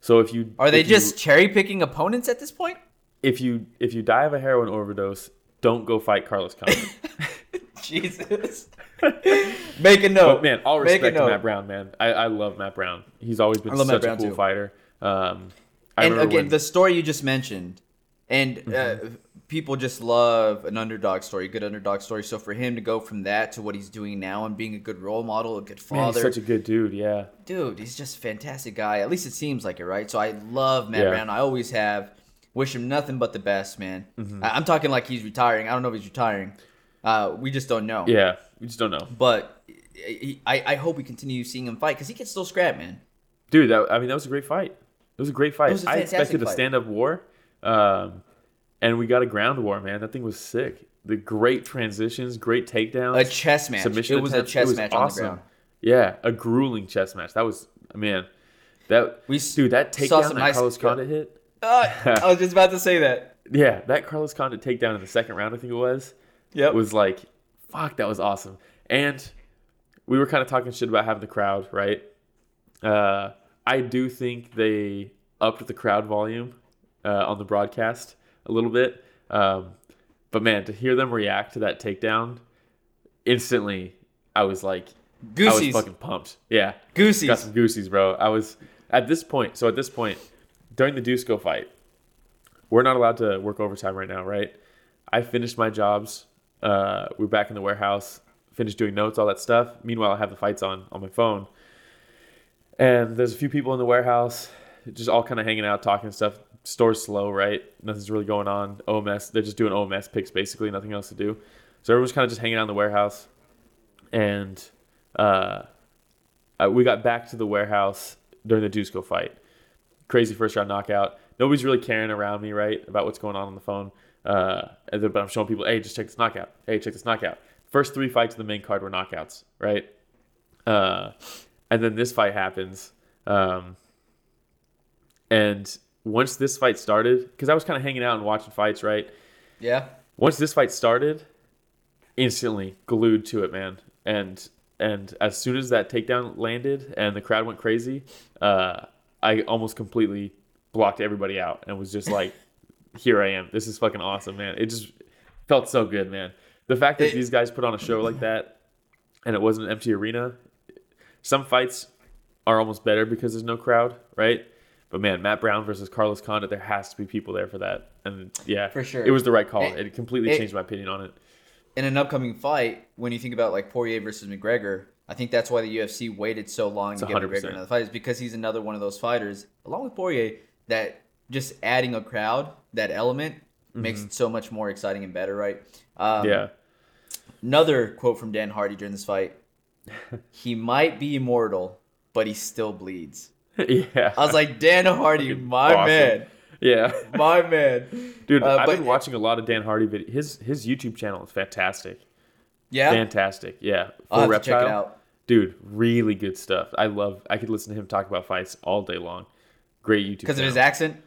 So if you Are they you- just cherry picking opponents at this point? if you if you die of a heroin overdose, don't go fight Carlos Condit. Jesus. Make a note. but man, all respect to. Matt Brown, man. I, I love Matt Brown. He's always been I love Matt such a cool too. fighter. Um, I and again, when- the story you just mentioned, and uh, Mm-hmm. people just love an underdog story, a good underdog story. So for him to go from that to what he's doing now and being a good role model, a good man, he's father, such a good dude. Yeah, dude, he's just a fantastic guy. At least it seems like it, right? So I love Matt Yeah. Brown. I always have. Wish him nothing but the best, man. Mm-hmm. I- I'm talking like he's retiring. I don't know if he's retiring. Uh, we just don't know. yeah. We just don't know, But I, I hope we continue seeing him fight because he can still scrap, man. dude. That, I mean, that was a great fight. It was a great fight. was a I expected a stand-up war, um, and we got a ground war. Man, that thing was sick. The great transitions, great takedowns, A chess match. submission it was a chess match awesome. on the ground. Yeah, a grueling chess match. That was man. That We dude, that takedown some that nice- Carlos Condit hit. Uh, I was just about to say that. Yeah, that Carlos Condit takedown in the second round, I think it was, Yep. was like, fuck, that was awesome. And we were kind of talking shit about having the crowd, right? Uh, I do think they upped the crowd volume uh, on the broadcast a little bit. Um, but man, to hear them react to that takedown instantly, I was like, I was fucking pumped. Yeah. Goosies. Got some goosies, bro. I was at this point. So at this point, during the Dusko fight, we're not allowed to work overtime right now, right? I finished my jobs. Uh, we're back in the warehouse, finished doing notes, all that stuff. Meanwhile, I have the fights on on my phone, and there's a few people in the warehouse, just all kind of hanging out, talking stuff. Store's slow, right? Nothing's really going on. OMS, they're just doing OMS picks, basically, nothing else to do. So everyone's kind of just hanging out in the warehouse, and uh, we got back to the warehouse during the Dusko fight. Crazy first round knockout. Nobody's really caring around me, right, about what's going on on the phone. Uh, and then, but I'm showing people, hey, just check this knockout. Hey, check this knockout. First three fights of the main card were knockouts, right? Uh, and then this fight happens. Um, and once this fight started, because I was kind of hanging out and watching fights, right? yeah. once this fight started, instantly glued to it, man. And and as soon as that takedown landed and the crowd went crazy, uh, I almost completely blocked everybody out and was just like, "Here I am. This is fucking awesome, man." It just felt so good, man. The fact that It- these guys put on a show like that and it wasn't an empty arena. Some fights are almost better because there's no crowd, right? But man, Matt Brown versus Carlos Condit, there has to be people there for that. And yeah, For sure. it was the right call. It- It, completely it- changed my opinion on it. In an upcoming fight, when you think about like Poirier versus McGregor, I think that's why the UFC waited so long to It's get 100%. McGregor another fight is because he's another one of those fighters, along with Poirier, that just adding a crowd, that element, makes it so much more exciting and better, right? Um, yeah. Another quote from Dan Hardy during this fight: "He might be immortal, but he still bleeds." yeah. I was like, Dan Hardy, my awesome. man, yeah. my man. Dude, Uh, I've but- been watching a lot of Dan Hardy videos. His his YouTube channel is fantastic. Yeah, Fantastic. Yeah. Full to check it Reptile. out. Dude, really good stuff. I love I could listen to him talk about fights all day long. Great YouTube Because of his accent.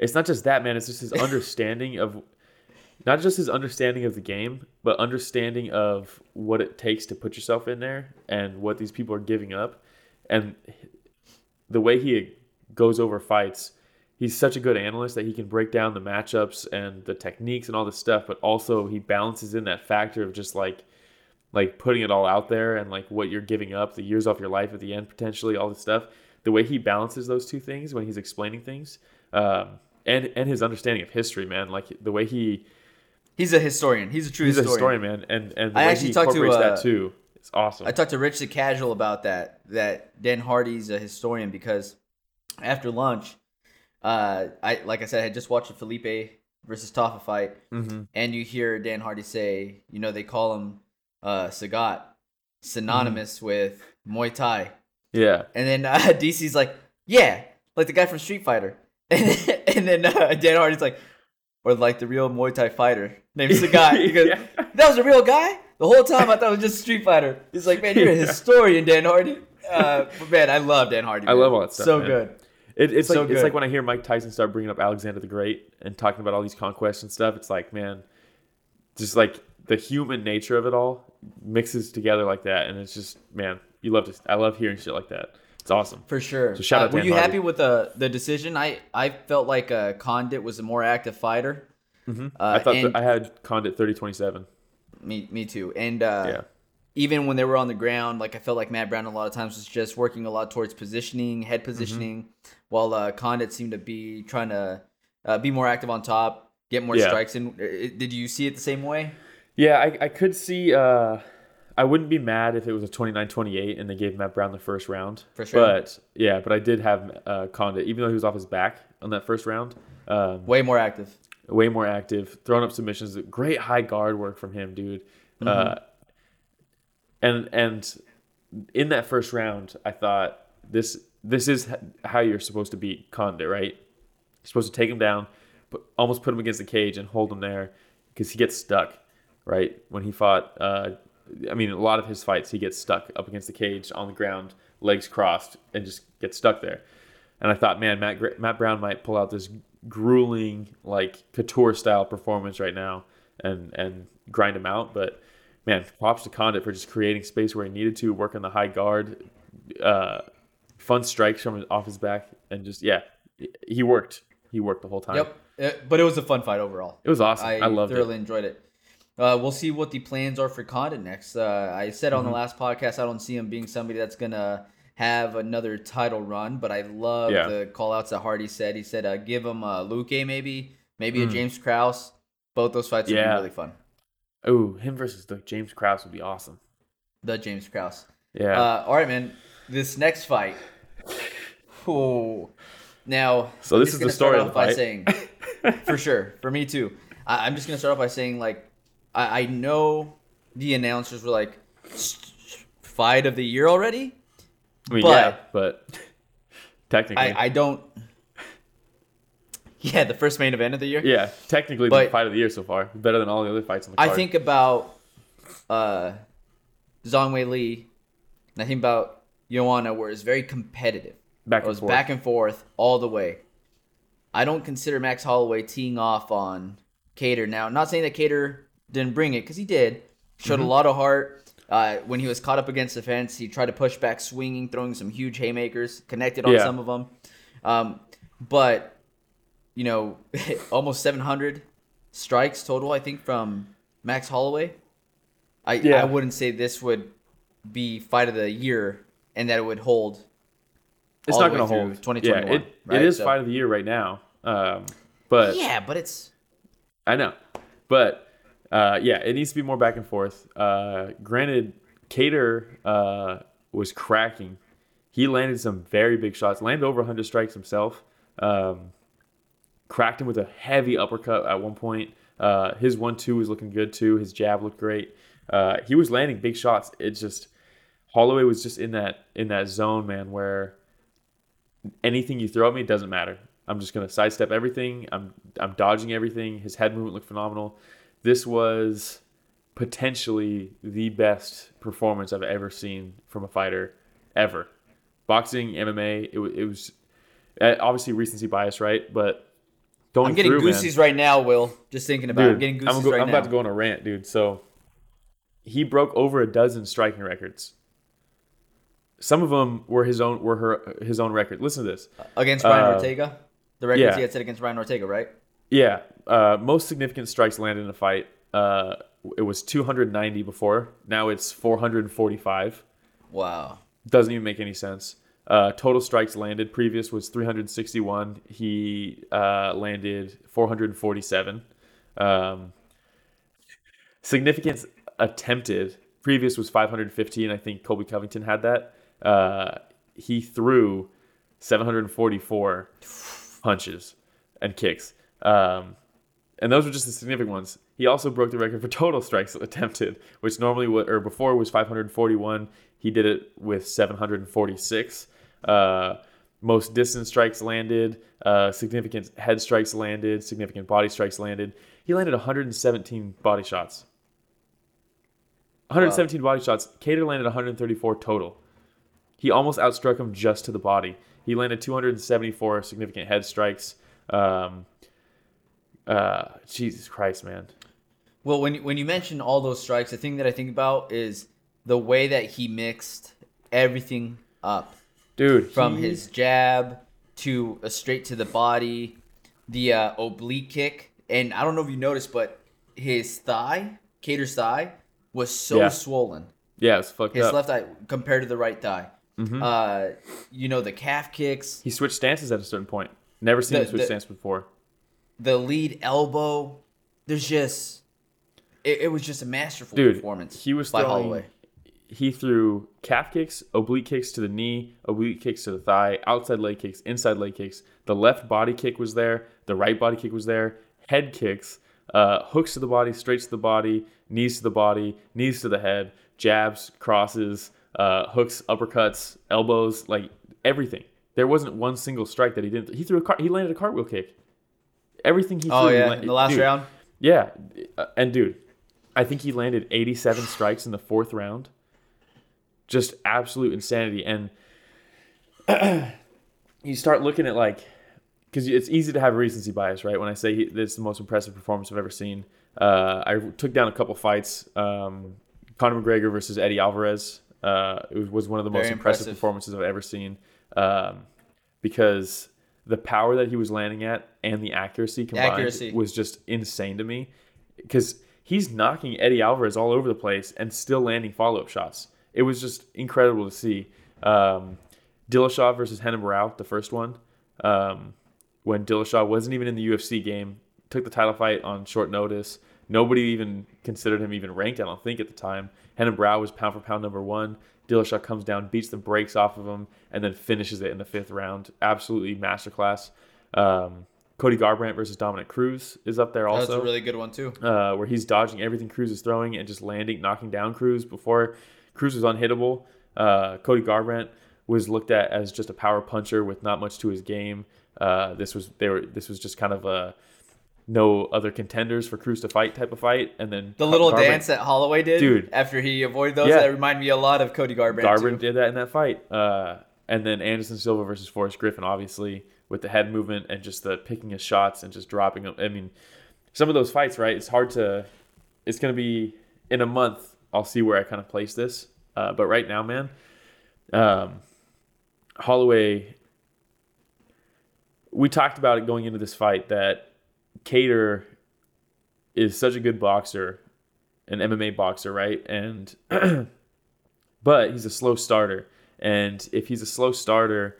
It's not just that, man. It's just his understanding of, not just his understanding of the game, but understanding of what it takes to put yourself in there and what these people are giving up, and the way he goes over fights. He's such a good analyst that he can break down the matchups and the techniques and all this stuff, but also he balances in that factor of just like, like putting it all out there and like what you're giving up, the years off your life at the end potentially, all this stuff. The way he balances those two things when he's explaining things, um, and and his understanding of history, man. Like the way he He's a historian. He's a true he's a historian. historian, man, and and the I way actually he talked to, uh, that too. It's awesome. I talked to Rich the Casual about that. That Dan Hardy's a historian because after lunch, uh, I like I said, I had just watched a Felipe versus Tafa fight, Mm-hmm. and you hear Dan Hardy say, you know, they call him uh, Sagat, synonymous Mm-hmm. with Muay Thai, Yeah. and then uh, DC's like, yeah, like the guy from Street Fighter, and then, and then uh, Dan Hardy's like, or like the real Muay Thai fighter named Sagat. He goes, Yeah. that was a real guy. The whole time I thought it was just Street Fighter. He's like, man, you're a historian, Dan Hardy. Uh, but man, I love Dan Hardy. I love all that stuff, So man. good. It, it's So like it's like when I hear Mike Tyson start bringing up Alexander the Great and talking about all these conquests and stuff. It's like, man, just like the human nature of it all mixes together like that, and it's just, man, you love to. I love hearing shit like that. It's awesome. For sure. So shout Uh, out Were Dan you Hardy. happy with the the decision? I I felt like uh, Condit was a more active fighter. hmm Uh, I thought and- that I had Condit thirty twenty seven. Me me too. And uh, Yeah. even when they were on the ground, like I felt like Matt Brown a lot of times was just working a lot towards positioning, head Mm-hmm. positioning, while uh, Condit seemed to be trying to uh, be more active on top, get more Yeah. strikes in. Uh, Did you see it the same way? Yeah, I, I could see. Uh, I wouldn't be mad if it was a 29-28 and they gave Matt Brown the first round. For sure. But yeah, but I did have uh, Condit, even though he was off his back on that first round. Um, Way more active. way more active, throwing up submissions. Great high guard work from him, dude. Mm-hmm. Uh, and and in that first round, I thought this this is how you're supposed to beat Condit, right? You're supposed to take him down, put, almost put him against the cage and hold him there because he gets stuck, right? When he fought, uh, I mean, a lot of his fights, he gets stuck up against the cage on the ground, legs crossed, and just gets stuck there. And I thought, man, Matt Matt Brown might pull out this grueling like couture style performance right now and and grind him out. But man, props to Condit for just creating space where he needed to, working the high guard, uh, fun strikes from off his back, and just yeah, he worked. He worked the whole time. Yep. Uh, but it was a fun fight overall. It was awesome. I, I, loved thoroughly it. enjoyed it. Uh, we'll see what the plans are for Condit next. Uh, I said Mm-hmm. on the last podcast I don't see him being somebody that's gonna have another title run, but I love Yeah. the call outs that Hardy said. He said uh, give him a Luque maybe, maybe a Mm. James Krause. Both those fights would Yeah. be really fun. Oh, him versus the James Krause would be awesome. The James Krause. Yeah. Uh, all right, man. This next fight. Oh, now. So I'm this is the story of off the by fight. saying, for sure, for me too. I, I'm just gonna start off by saying, like, I, I know the announcers were like, fight of the year already. I mean, but- yeah, but technically, I, I don't. Yeah, the first main event of the year. yeah, technically the But- fight of the year so far, better than all the other fights on the card. I think about uh, Zhang Wei Li, and I think about Joanna, where it's very competitive. back It and was forth. back and forth all the way. I don't consider Max Holloway teeing off on Kattar. Now, I'm not saying that Kattar didn't bring it because he did. Showed Mm-hmm. a lot of heart. Uh, when he was caught up against the fence, he tried to push back, swinging, throwing some huge haymakers, connected on Yeah. some of them. Um, but you know, almost 700 strikes total, I think, from Max Holloway. I Yeah. I wouldn't say this would be fight of the year and that it would hold it's not going to hold. through 2021, yeah, it, right? it is So- fight of the year right now. Um, but Yeah, but it's I know, but uh, yeah, it needs to be more back and forth. Uh, granted, Kattar uh, was cracking. He landed some very big shots. Landed over 100 strikes himself. Um, cracked him with a heavy uppercut at one point. Uh, his one-two was looking good too. His jab looked great. Uh, he was landing big shots. It just Holloway was just in that in that zone, man, where anything you throw at me doesn't matter. I'm just gonna sidestep everything. I'm I'm dodging everything. His head movement looked phenomenal. This was potentially the best performance I've ever seen from a fighter ever. Boxing, MMA, it, it was uh, obviously recency bias, right? But going I'm getting through, man- right now, Will. Just thinking about it. I'm Dude, getting I'm, go- right I'm now. about to go on a rant, dude. So he broke over a dozen striking records. Some of them were his own were her his own record. Listen to this. Against Ryan Uh, Ortega? The records yeah. he had set against Ryan Ortega, right? Yeah, uh, most significant strikes landed in a fight. Uh, it was 290 before. Now it's 445. Wow. Doesn't even make any sense. Uh, total strikes landed. Previous was 361. He uh, landed 447. Um, significance attempted. Previous was 515. I think Colby Covington had that. Uh, he threw 744 punches and kicks. Um, and those were just the significant ones. He also broke the record for total strikes attempted, which normally or before was 541. He did it with 746. Uh, most distance strikes landed, uh, significant head strikes landed, significant body strikes landed. He landed 117 body shots. 117 body shots. Kattar landed 134 total. He almost outstruck him just to the body. He landed 274 significant head strikes. Um, uh, Jesus Christ, man. Well, when when you mention all those strikes, the thing that I think about is the way that he mixed everything up Dude, from he- his jab to a straight to the body, the uh, oblique kick, and I don't know if you noticed, but his thigh, Kattar's thigh, was so Yeah. swollen. Yeah, it's fucked His up. left eye compared to the right thigh. Mm-hmm. Uh, you know the calf kicks, he switched stances at a certain point. Never seen The- him switch the- stance before. The lead elbow. There's just, it, it was just a masterful Dude, performance. he was by throwing. Holloway. He threw calf kicks, oblique kicks to the knee, oblique kicks to the thigh, outside leg kicks, inside leg kicks. The left body kick was there. The right body kick was there. Head kicks, uh, hooks to the body, straights to the body, knees to the body, knees to the head, jabs, crosses, uh, hooks, uppercuts, elbows, like everything. There wasn't one single strike that he didn't. He threw a car. He landed a cartwheel kick. Everything he threw. Oh yeah, the last dude, round. Yeah, uh, and dude, I think he landed 87 strikes in the fourth round. Just absolute insanity. And you start looking at like, because it's easy to have recency bias, right? When I say he, this is the most impressive performance I've ever seen, uh, I took down a couple fights. Um, Conor McGregor versus Eddie Alvarez. Uh, it was, one of the most impressive impressive. performances I've ever seen um, because the power that he was landing at and the accuracy combined Accuracy. was just insane to me because he's knocking Eddie Alvarez all over the place and still landing follow up shots. It was just incredible to see. Um, Dillashaw versus Henan Barao, the first one, um, when Dillashaw wasn't even in the UFC game, took the title fight on short notice. Nobody even considered him even ranked, I don't think, at the time. Henan Barao was pound for pound number one. Dillashaw comes down, beats the brakes off of him, and then finishes it in the fifth round. Absolutely masterclass. Um, Cody Garbrandt versus Dominick Cruz is up there also was a really good one too. uh, where he's dodging everything Cruz is throwing and just landing, knocking down Cruz before Cruz was unhittable. Uh, Cody Garbrandt was looked at as just a power puncher with not much to his game. Uh, this was they were this was just kind of a no other contenders for Cruz to fight type of fight, and then The little Garbrandt- dance that Holloway did, Dude. after he avoided those, Yeah. that reminded me a lot of Cody Garbrandt. Garbrandt too. did that in that fight. Uh, and then Anderson Silva versus Forrest Griffin, obviously, with the head movement and just the picking his shots and just dropping them. I mean, some of those fights, right? It's hard to. It's going to be in a month. I'll see where I kind of place this. Uh, but right now, man, um, Holloway. We talked about it going into this fight that Kattar is such a good boxer, an MMA boxer, right? And but he's a slow starter. And if he's a slow starter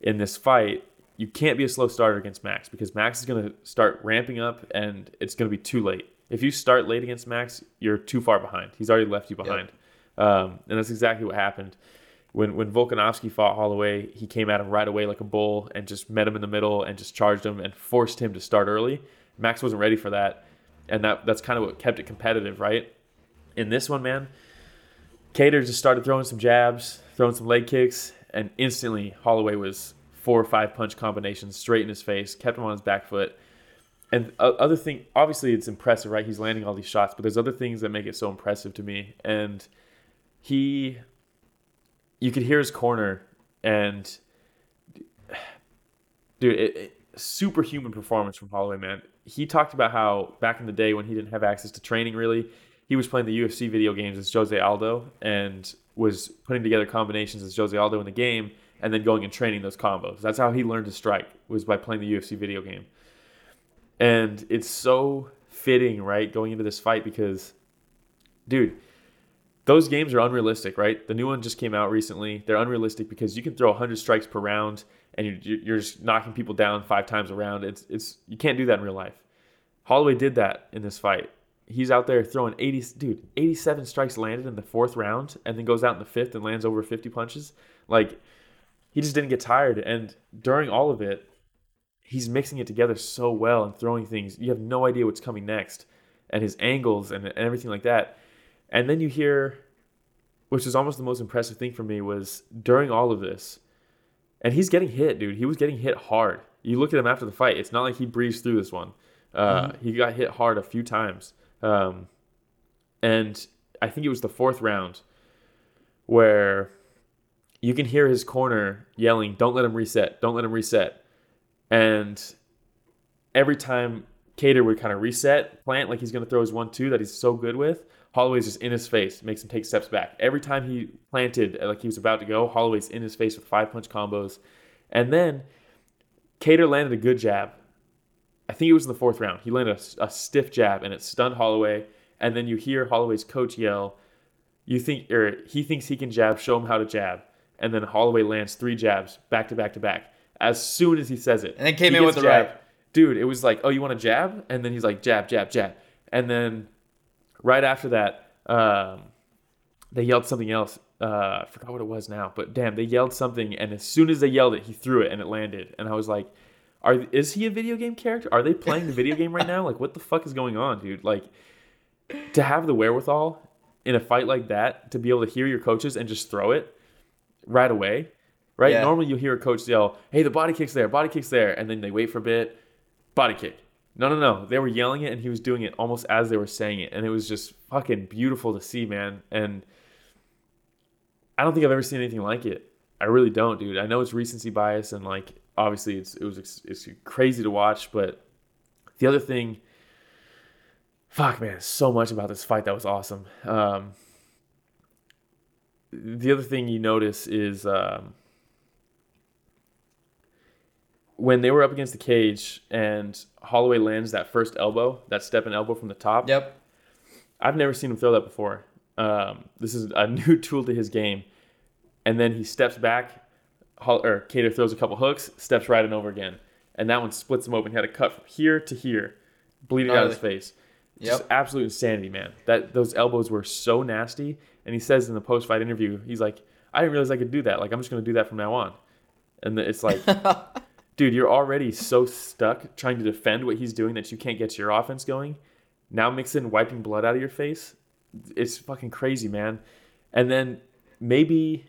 in this fight, you can't be a slow starter against Max because Max is going to start ramping up and it's going to be too late. If you start late against Max, you're too far behind. He's already left you behind. Um, and that's exactly what happened. When when Volkanovski fought Holloway, he came at him right away like a bull and just met him in the middle and just charged him and forced him to start early. Max wasn't ready for that. And that that's kind of what kept it competitive, right? In this one, man, Kattar just started throwing some jabs, throwing some leg kicks, and instantly Holloway was four or five punch combinations straight in his face, kept him on his back foot. And other thing, obviously, it's impressive, right? He's landing all these shots, but there's other things that make it so impressive to me. And he, you could hear his corner, and dude, it, it, superhuman performance from Holloway, man. He talked about how back in the day when he didn't have access to training, really, he was playing the UFC video games as Jose Aldo and was putting together combinations as Jose Aldo in the game and then going and training those combos. That's how he learned to strike was by playing the UFC video game. And it's so fitting, right, going into this fight because, dude, those games are unrealistic, right? The new one just came out recently. They're unrealistic because you can throw 100 strikes per round and you're, you're just knocking people down five times around. It's, it's you can't do that in real life. Holloway did that in this fight. He's out there throwing 80, dude, 87 strikes landed in the fourth round and then goes out in the fifth and lands over 50 punches. Like, he just didn't get tired. And during all of it, he's mixing it together so well and throwing things. You have no idea what's coming next, and his angles and, and everything like that. And then you hear, which is almost the most impressive thing for me, was during all of this, and he's getting hit, dude. He was getting hit hard. You look at him after the fight; it's not like he breezed through this one. Uh, Mm-hmm. He got hit hard a few times, um, and I think it was the fourth round where you can hear his corner yelling, "Don't let him reset! Don't let him reset!" And every time Kattar would kind of reset, plant like he's going to throw his one-two that he's so good with, Holloway's just in his face, makes him take steps back. Every time he planted uh, like he was about to go, Holloway's in his face with five-punch combos, and then Kattar landed a good jab. I think it was in the fourth round. He landed a, a stiff jab and it stunned Holloway. And then you hear Holloway's coach yell, "You think or he thinks he can jab? Show him how to jab." And then Holloway lands three jabs back to back to back. As soon as he says it, And then came in with the jabbed. right. Dude, it was like, "Oh, you want to jab?" And then he's like, "Jab, jab, jab." And then right after that, um, they yelled something else. Uh, I forgot what it was now, but damn, they yelled something, and as soon as they yelled it, he threw it and it landed. And I was like, "Are is he a video game character? Are they playing the video game right now? Like, what the fuck is going on, dude? Like, to have the wherewithal in a fight like that to be able to hear your coaches and just throw it right away, right? Yeah. Normally, you hear a coach yell, "Hey, the body kick's there, body kick's there," and then they wait for a bit, body kick. No, no, no. They were yelling it, and he was doing it almost as they were saying it, and it was just fucking beautiful to see, man. And I don't think I've ever seen anything like it. I really don't, dude. I know it's recency bias, and like obviously it's it was it's crazy to watch, but the other thing, fuck, man, so much about this fight that was awesome. Um, the other thing you notice is um, when they were up against the cage and Holloway lands that first elbow, that step and elbow from the top. Yep. I've never seen him throw that before. Um, this is a new tool to his game. And then he steps back, or Kattar throws a couple hooks, steps right and over again. And that one splits him open. He had a cut from here to here, bleeding out of his face. Just Yep. absolute insanity, man. That those elbows were so nasty. And he says in the post fight interview, he's like, I didn't realize I could do that. Like I'm just gonna do that from now on. And it's like, dude, you're already so stuck trying to defend what he's doing that you can't get your offense going. Now mix in wiping blood out of your face. It's fucking crazy, man. And then maybe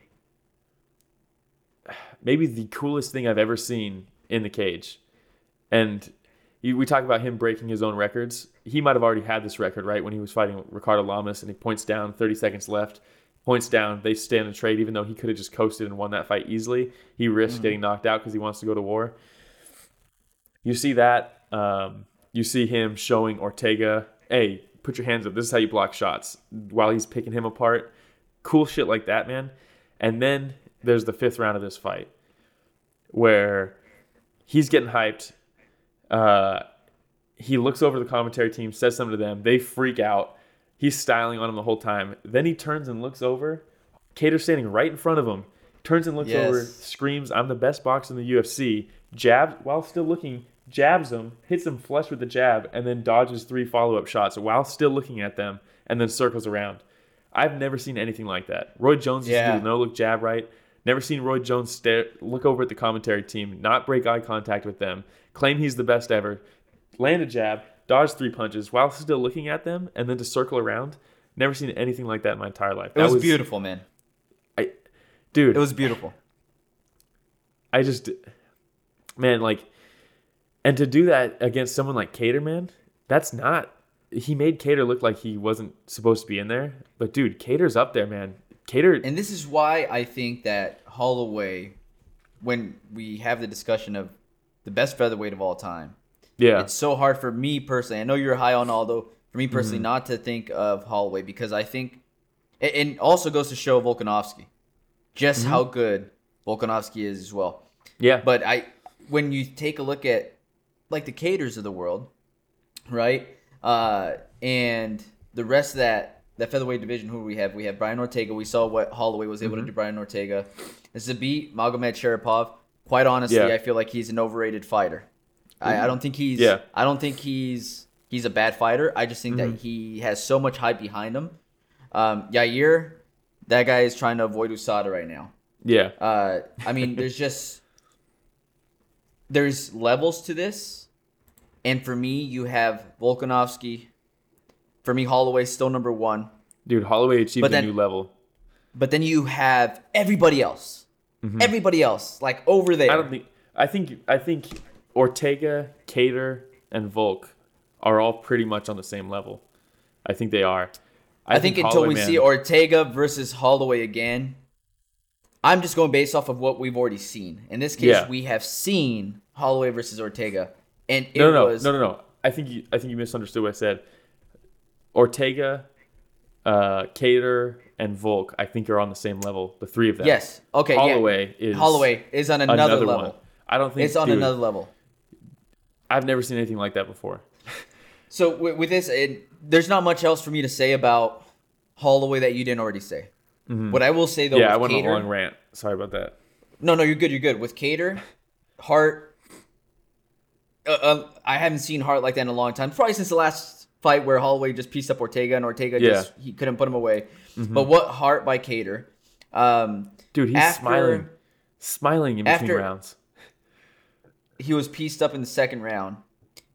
maybe the coolest thing I've ever seen in the cage. And we talk about him breaking his own records. He might have already had this record, right? When he was fighting Ricardo Lamas and he points down, 30 seconds left, points down, they stand the trade, even though he could have just coasted and won that fight easily. He risks getting knocked out because he wants to go to war. You see that. Um, you see him showing Ortega, hey, put your hands up. This is how you block shots while he's picking him apart. Cool shit like that, man. And then there's the fifth round of this fight where he's getting hyped. Uh, he looks over the commentary team, says something to them. They freak out. He's styling on him the whole time. Then he turns and looks over. Kattar's standing right in front of him. Turns and looks Yes. over, screams, I'm the best boxer in the UFC. Jabs, while still looking, jabs him, hits him flush with the jab, and then dodges three follow up shots while still looking at them, and then circles around. I've never seen anything like that. Roy Jones used to Yeah. do the no look jab right. Never seen Roy Jones stare, look over at the commentary team, not break eye contact with them, claim he's the best ever, land a jab, dodge three punches while still looking at them, and then to circle around. Never seen anything like that in my entire life. It That was, beautiful, man. I, dude, It was beautiful. I just, man, like, and to do that against someone like Kattar, man, that's not. He made Kattar look like he wasn't supposed to be in there, but dude, Kattar's up there, man. Kattar, And this is why I think that Holloway, when we have the discussion of the best featherweight of all time, yeah, it's so hard for me personally. I know you're high on Aldo. For me personally, Mm-hmm. not to think of Holloway because I think, it, it also goes to show Volkanovski just Mm-hmm. how good Volkanovski is as well. yeah, But I, when you take a look at like the caters of the world, right, uh, and the rest of that that featherweight division, who we have, we have Brian Ortega. We saw what Holloway was Mm-hmm. able to do. Brian Ortega, Zabit Magomedsharipov. Quite honestly, Yeah. I feel like he's an overrated fighter. I, I don't think he's. Yeah. I don't think he's he's a bad fighter. I just think Mm-hmm. that he has so much hype behind him. Um, Yair, that guy is trying to avoid USADA right now. Yeah. Uh, I mean, there's just there's levels to this, and for me, you have Volkanovski. For me, Holloway's still number one, Dude, Holloway achieved But a new level. but then you have everybody else, everybody else, like over there. Mm-hmm. I don't think. I think. I think Ortega, Kattar, and Volk are all pretty much on the same level. I think they are. I, think, until Holloway, we man- see Ortega versus Holloway again, I'm just going based off of what we've already seen. In this case, Yeah. we have seen Holloway versus Ortega, and it No, no, was no, no, no. I think you. I think you misunderstood what I said. Ortega, uh, Kattar, and Volk. I think are on the same level. The three of them. yes, okay, Holloway yeah. is Holloway is on another, another, level. one. I don't think It's on dude, another level. I've never seen anything like that before. So with, with this, it, there's not much else for me to say about Holloway that you didn't already say. What I will say though, Mm-hmm. yeah, I went Kattar, on a long rant. Sorry about that. no, no, you're good, you're good. With Kattar, heart, uh, uh, I haven't seen heart like that in a long time. Probably since the last fight where Holloway just pieced up Ortega and Ortega Yeah. Mm-hmm. just he couldn't put him away. But what heart by Kattar? Um, Dude, he's After- smiling, smiling in between after- rounds. He was pieced up in the second round,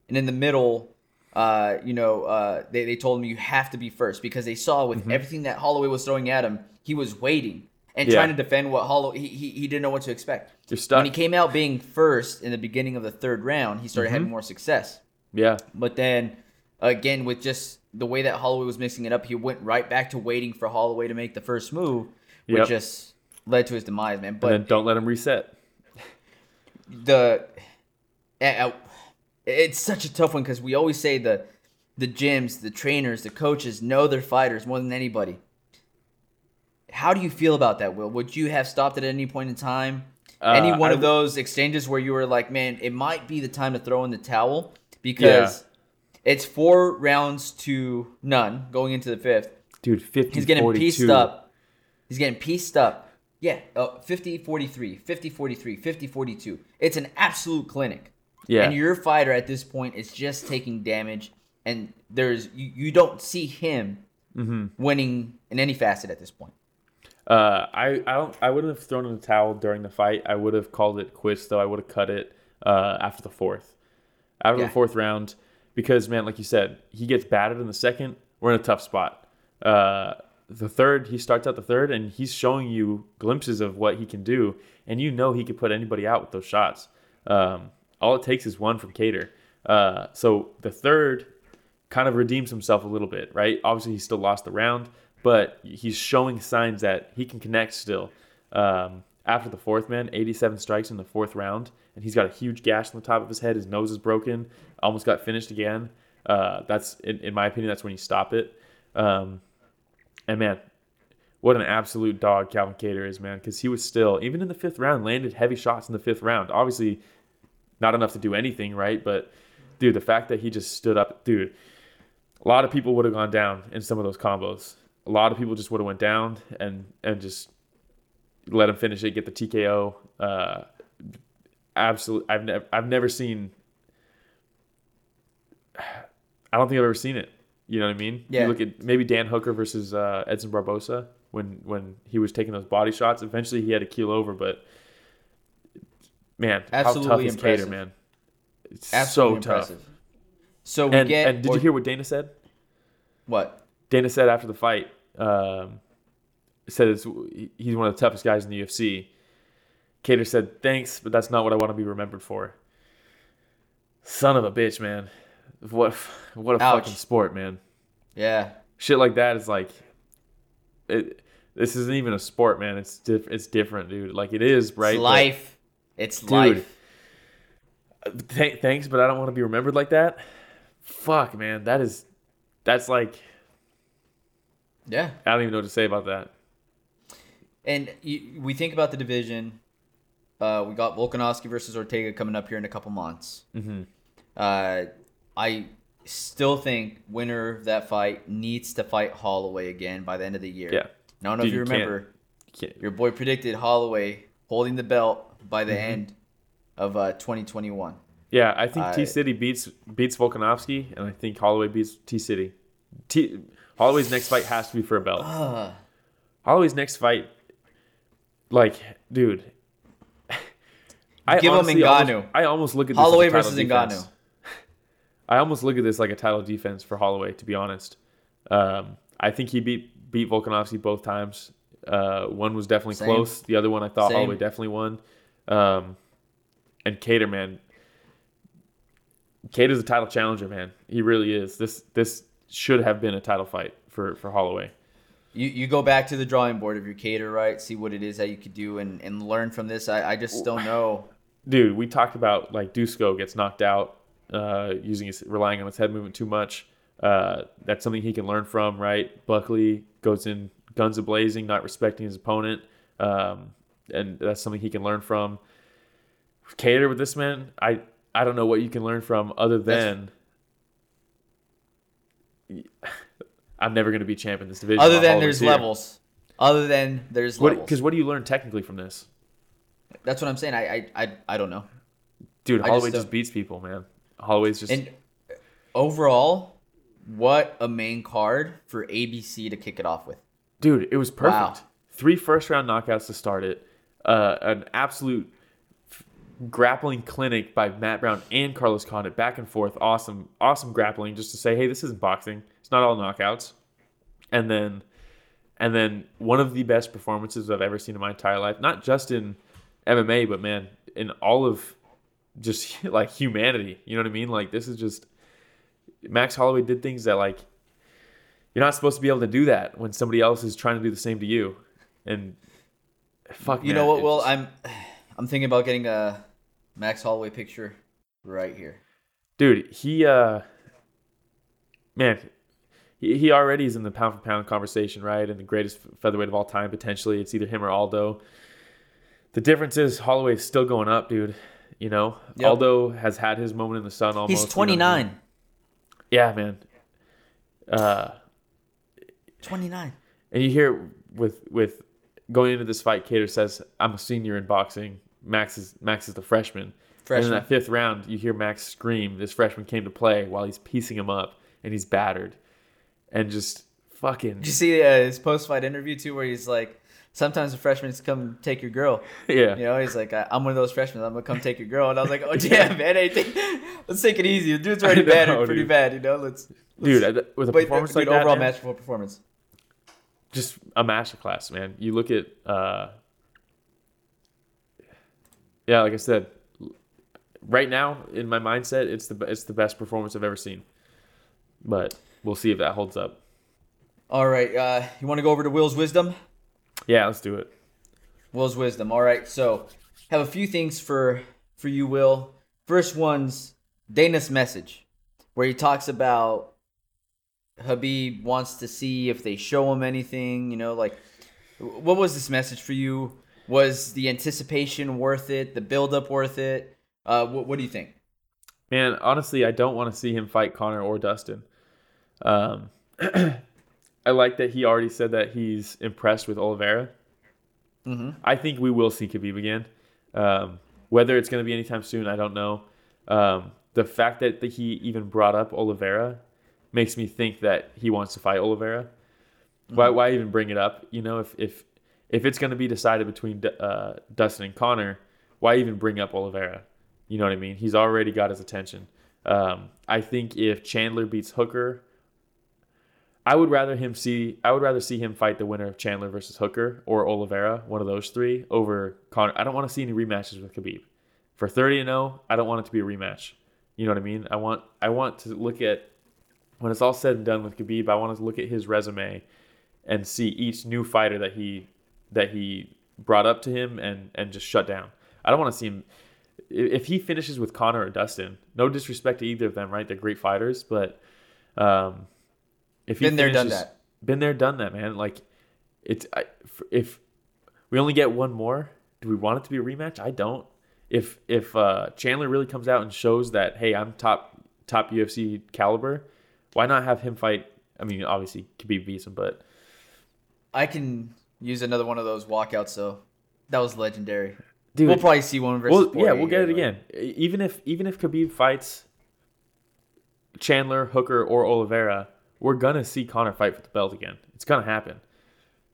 and in the middle, uh, you know, uh, they they told him you have to be first because they saw with Mm-hmm. everything that Holloway was throwing at him, he was waiting and Yeah. trying to defend what Holloway he, he he didn't know what to expect. You're stuck. When he came out being first in the beginning of the third round, he started Mm-hmm. having more success. Yeah, But then again, with just the way that Holloway was mixing it up, he went right back to waiting for Holloway to make the first move, which Yep. just led to his demise, man. But don't let him reset. the it's such a tough one because we always say the the gyms, the trainers, the coaches know their fighters more than anybody. How do you feel about that, Will? Would you have stopped at any point in time? any Uh, one I of those exchanges where you were like, man, it might be the time to throw in the towel because it's four rounds to none going into the fifth. Dude, 50 He's getting 42. pieced up. He's getting pieced up. Yeah, uh, 50 43, 50 43, 50 42. It's an absolute clinic. Yeah. And your fighter at this point is just taking damage, and there's you, you don't see him Mm-hmm. winning in any facet at this point. Uh, I, I don't I wouldn't have thrown in the towel during the fight. I would have called it quits though. I would have cut it uh, after the fourth. After Yeah. the fourth round, because man, like you said, he gets battered in the second. We're in a tough spot. Uh, the third, he starts out the third, and he's showing you glimpses of what he can do, and you know he could put anybody out with those shots. Um, all it takes is one from Kattar. Uh, so the third kind of redeems himself a little bit, right? Obviously, he still lost the round, but he's showing signs that he can connect still. Um, after the fourth man, 87 strikes in the fourth round, and he's got a huge gash on the top of his head. His nose is broken, almost got finished again. Uh, that's, in, in my opinion, that's when you stop it. Um, and man, what an absolute dog Calvin Kattar is, man, because he was still, even in the fifth round, landed heavy shots in the fifth round. Obviously, not enough to do anything, right? But dude, the fact that he just stood up, dude, a lot of people would have gone down in some of those combos. A lot of people just would have went down and and just let him finish it, get the TKO. Uh, absolute. I've never I've never seen. I don't think I've ever seen it. You know what I mean? Yeah. You look at maybe Dan Hooker versus uh, Edson Barbosa when when he was taking those body shots. Eventually, he had to keel over, but man, how tough Absolutely is impressive. Kattar, man? It's Absolutely so tough. impressive. So we And, get and did or- you hear what Dana said? what? Dana said after the fight, um, said it's, he's one of the toughest guys in the UFC. Kattar said, "Thanks, but that's not what I want to be remembered for." Son of a bitch, man! What what a Ouch. fucking sport, man! Yeah. Shit like that is like, it. This isn't even a sport, man. It's diff, it's different, dude. Like it is, right? It's life. It's Dude. life. Th- thanks, but I don't want to be remembered like that. Fuck, man. That is, that's like, Yeah. I don't even know what to say about that. And you, we think about the division. Uh, we got Volkanovski versus Ortega coming up here in a couple months. Mm-hmm. Uh, I still think winner of that fight needs to fight Holloway again by the end of the year. Yeah. I don't know Dude, if you you remember, Can't- your boy predicted Holloway holding the belt by Mm-hmm. the end of uh, 2021. Yeah, I think T City beats beats Volkanovski, and I think Holloway beats T City. T Holloway's next fight has to be for a belt. Uh, Holloway's next fight, like, dude. I Give him Ngannou. Almost, I almost look at this Holloway as a title versus defense. Ngannou. I almost look at this like a title defense for Holloway, to be honest. Um, I think he beat beat Volkanovski both times. Uh, one was definitely Same. close. The other one I thought Same. Holloway definitely won. Um, and Kattar, man, Kattar's a title challenger, man. He really is. This this should have been a title fight for for Holloway. You, you go back to the drawing board of your Kattar, right? See what it is that you could do and, and learn from this. I, I just don't know. dude, we talked about like Dusko gets knocked out uh, using his relying on his head movement too much. Uh, that's something he can learn from, right? Buckley goes in guns a blazing, not respecting his opponent, um, and that's something he can learn from. Kattar with this man, I I don't know what you can learn from other than I'm never going to be champ in this division. Other than there's levels. Other than there's What? levels. Because what do you learn technically from this, That's what I'm saying. I I, I, I don't know. dude? I just Holloway just, beats people, man. Holloway's just And uh, overall, what a main card for ABC to kick it off with. Dude, it was perfect. Wow. Three first round knockouts to start it. Uh, an absolute grappling clinic by Matt Brown and Carlos Condit, back and forth. Awesome, awesome grappling. Just to say, hey, this isn't boxing. It's not all knockouts. And then, and then one of the best performances I've ever seen in my entire life. Not just in MMA, but man, in all of just like humanity. You know what I mean? Like this is just Max Holloway did things that like you're not supposed to be able to do that when somebody else is trying to do the same to you. And fuck, You man, know what? Well, just- I'm I'm thinking about getting a Max Holloway picture right here. dude, he uh, man, he, he already is in the pound for pound conversation, right? And the greatest featherweight of all time potentially. It's either him or Aldo. The difference is Holloway's still going up, dude. You know, Yep. Aldo has had his moment in the sun. Almost. He's you know I mean? 29. Yeah, man. Uh, 29. And you hear with with going into this fight, Kattar says, "I'm a senior in boxing. Max is Max is the freshman." And in that fifth round, you hear Max scream, "This freshman came to play!" While he's piecing him up and he's battered, and just fucking Did you see uh, his post fight interview too, where he's like, sometimes the freshmen come take your girl. yeah. You know, he's like, I'm one of those freshmen. I'm gonna come take your girl. And I was like, oh damn, man, hey, take- let's take it easy. The dude's already know, battered pretty bad. You know, let's. Dude, let's- uh, with a but, performance dude, like that, overall man, match for performance. Just a masterclass, man. You look at, uh, yeah, like I said, right now in my mindset, it's the it's the best performance I've ever seen. But we'll see if that holds up. All right, uh, you want to go over to Will's wisdom? Yeah, let's do it. Will's wisdom. All right, so have a few things for for you, Will. First one's Dana's message, where he talks about Khabib wants to see if they show him anything. You know, like what was this message for you? Was the anticipation worth it? The build-up worth it? Uh, what, what do you think? Man, honestly, I don't want to see him fight Conor or Dustin. Um, I like that he already said that he's impressed with Oliveira. Mhm. I think we will see Khabib again. Um, whether it's going to be anytime soon, I don't know. Um, the fact that that he even brought up Oliveira makes me think that he wants to fight Oliveira. Why, why even bring it up? You know, if if if it's going to be decided between uh, Dustin and Conor, why even bring up Oliveira? You know what I mean? He's already got his attention. Um, I think if Chandler beats Hooker, I would rather him see. I would rather see him fight the winner of Chandler versus Hooker or Oliveira, one of those three, over Conor. I don't want to see any rematches with Khabib. For thirty and zero, I don't want it to be a rematch. You know what I mean? I want. I want to look at when it's all said and done with Khabib. I want to look at his resume and see each new fighter that he that he brought up to him and and just shut down. I don't want to see him if he finishes with Conor or Dustin. No disrespect to either of them, right? They're great fighters, but um, if he Been there, done that. been there, done that, man. Like it's I, if we only get one more, do we want it to be a rematch? I don't. If if uh, Chandler really comes out and shows that hey, I'm top top UFC caliber, why not have him fight? I mean, obviously Khabib beats him, but I can use another one of those walkouts. So that was legendary. dude, we'll probably see one versus. well, yeah, we'll get it again, Even if even if Khabib fights Chandler, Hooker, or Oliveira, we're gonna see Conor fight for the belt again. It's gonna happen.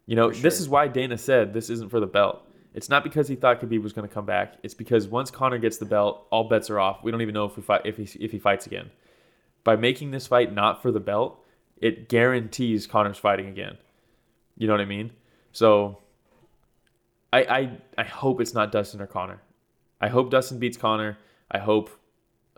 You know, For this is why Dana said this isn't for the belt. It's not because he thought Khabib was going to come back. It's because once Conor gets the belt, all bets are off. We don't even know if we fight if he if he fights again. By making this fight not for the belt, it guarantees Conor's fighting again. You know what I mean? So I I I hope it's not Dustin or Conor. I hope Dustin beats Conor. I hope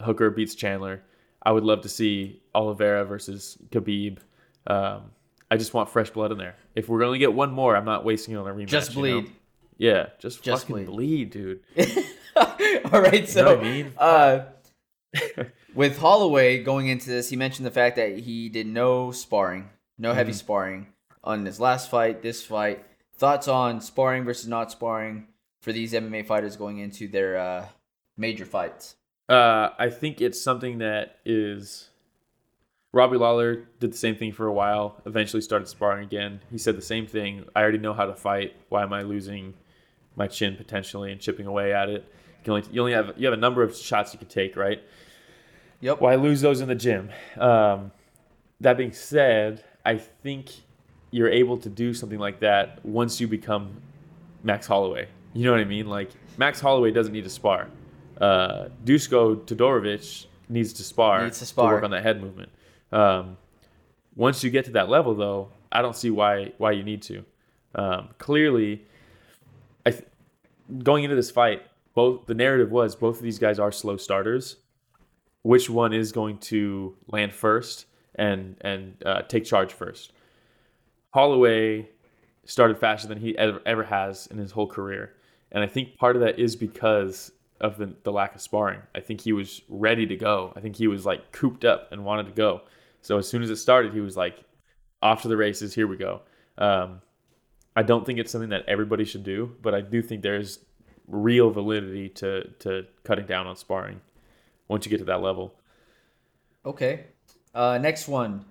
Hooker beats Chandler. I would love to see Oliveira versus Khabib. Um, I just want fresh blood in there. If we're gonna get one more, I'm not wasting it on a rematch. Just you know? bleed. Yeah, just, Just fucking bleed. bleed, dude. All right, so know I mean? uh, with Holloway going into this, he mentioned the fact that he did no sparring, no heavy Mm-hmm. sparring on his last fight, this fight. Thoughts on sparring versus not sparring for these MMA fighters going into their uh, major fights? Uh, I think it's something that is. Robbie Lawler did the same thing for a while. Eventually, started sparring again. He said the same thing. I already know how to fight. Why am I losing my chin potentially and chipping away at it? You, only, you only have you have a number of shots you can take, right? Yep. Why lose those in the gym? Um, that being said, I think you're able to do something like that once you become Max Holloway. You know what I mean? Like Max Holloway doesn't need to spar. Uh, Dusko Todorovic needs to spar, Needs to spar. work on that head movement. Um, once you get to that level, though, I don't see why why you need to. Um, clearly, I th- going into this fight, both the narrative was both of these guys are slow starters. Which one is going to land first and and uh, take charge first? Holloway started faster than he ever, ever has in his whole career, and I think part of that is because of the, the lack of sparring. I think he was ready to go. I think he was like cooped up and wanted to go. So as soon as it started, he was like, off to the races. Here we go. Um, I don't think it's something that everybody should do, but I do think there's real validity to to cutting down on sparring once you get to that level. Okay. Uh, next one.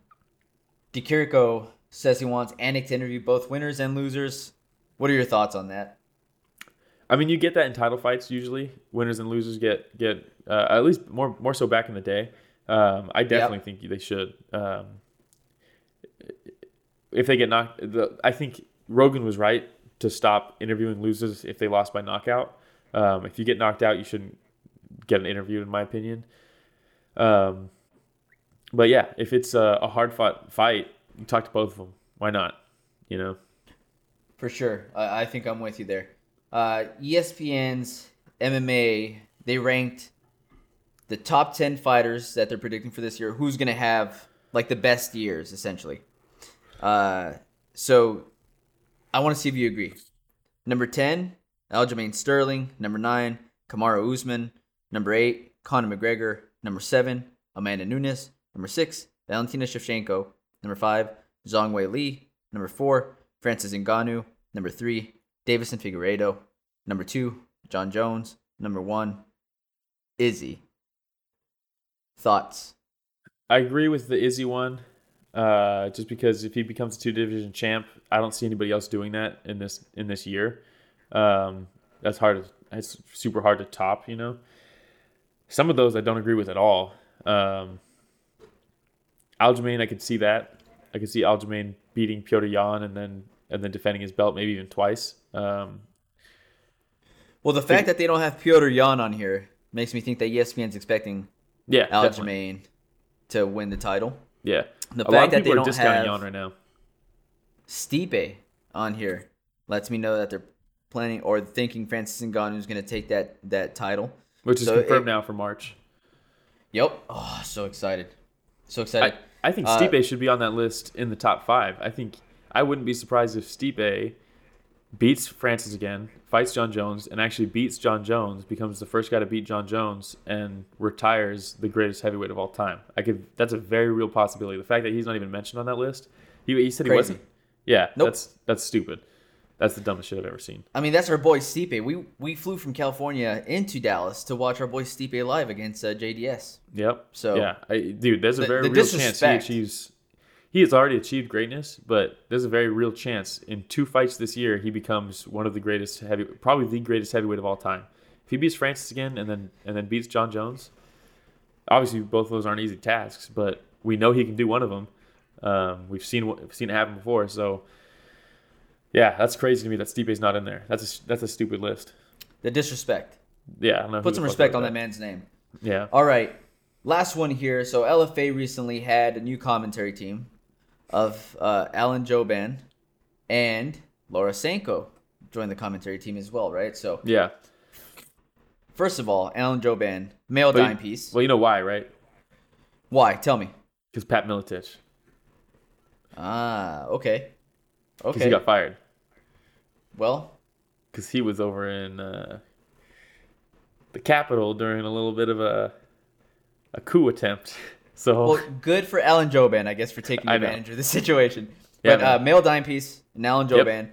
Di Chirico says he wants Anik to interview both winners and losers. What are your thoughts on that? I mean, you get that in title fights usually. Winners and losers get get uh, at least more more so back in the day. Um, I definitely think they should. Um, if they get knocked, the, I think Rogan was right to stop interviewing losers if they lost by knockout. Um, if you get knocked out, you shouldn't get an interview, in my opinion. Um, but yeah, if it's a, a hard fought fight, you talk to both of them. Why not? You know. For sure. I, I think I'm with you there. Uh, ESPN's MMA, they ranked the top 10 fighters that they're predicting for this year, who's going to have like the best years, essentially. Uh, so I want to see if you agree. Number 10, Aljamain Sterling. Number 9, Kamaru Usman. Number 8, Conor McGregor. Number 7, Amanda Nunes. Number 6, Valentina Shevchenko. Number 5, Zhang Weili. Number 4, Francis Ngannou. Number 3, Deiveson Figueiredo. Number 2, Jon Jones. Number 1, Izzy. Thoughts? I agree with the Izzy one, uh, just because if he becomes a two division champ, I don't see anybody else doing that in this in this year. Um, that's hard. It's super hard to top. You know, some of those I don't agree with at all. Um, Aljamain, I could see that. I could see Aljamain beating Petr Yan and then and then defending his belt maybe even twice. Um, Well, the fact that they don't have Petr Yan on here makes me think that ESPN's expecting yeah, definitely. Aljamain to win the title. Yeah, The a fact that they don't have Yan right now. Stipe on here lets me know that they're planning or thinking Francis Ngannou is going to take that that title. Which is So confirmed it- now for March. Yep. Oh, so excited. So excited. I, I think Uh, Stipe should be on that list in the top five. I think I wouldn't be surprised if Stipe beats Francis again, fights Jon Jones, and actually beats Jon Jones, becomes the first guy to beat Jon Jones, and retires the greatest heavyweight of all time. I could. That's a very real possibility. The fact that he's not even mentioned on that list. He, he said he wasn't. Yeah, Nope. that's that's stupid. That's the dumbest shit I've ever seen. I mean, that's our boy Stipe. We we flew from California into Dallas to watch our boy Stipe live against uh, JDS. Yep. So- yeah, I, dude, there's a The- very the real chance he achieves. He has already achieved greatness, but there's a very real chance in two fights this year he becomes one of the greatest heavy, probably the greatest heavyweight of all time. If he beats Francis again and then and then beats Jon Jones, obviously both of those aren't easy tasks, but we know he can do one of them. Um, we've seen what- we've seen it happen before, so Yeah, that's crazy to me that Stipe's not in there. That's a that's a stupid list. The disrespect. Yeah, I don't know. Put some respect on that man's name. Yeah. All right. Last one here. So LFA recently had a new commentary team of uh, Alan Jouban and Laura Sanko joined the commentary team as well, right? So Yeah. first of all, Alan Jouban, male But dime piece. Well, you know why, right? Why? Tell me. Because Pat Miletich. Ah, okay. Because Okay. he got fired. well, Because he was over in uh, the capital during a little bit of a a coup attempt. So well, good for Alan Jouban, I guess, for taking advantage of the situation. Yeah, but uh, male dime piece, and Alan Yep. Jouban.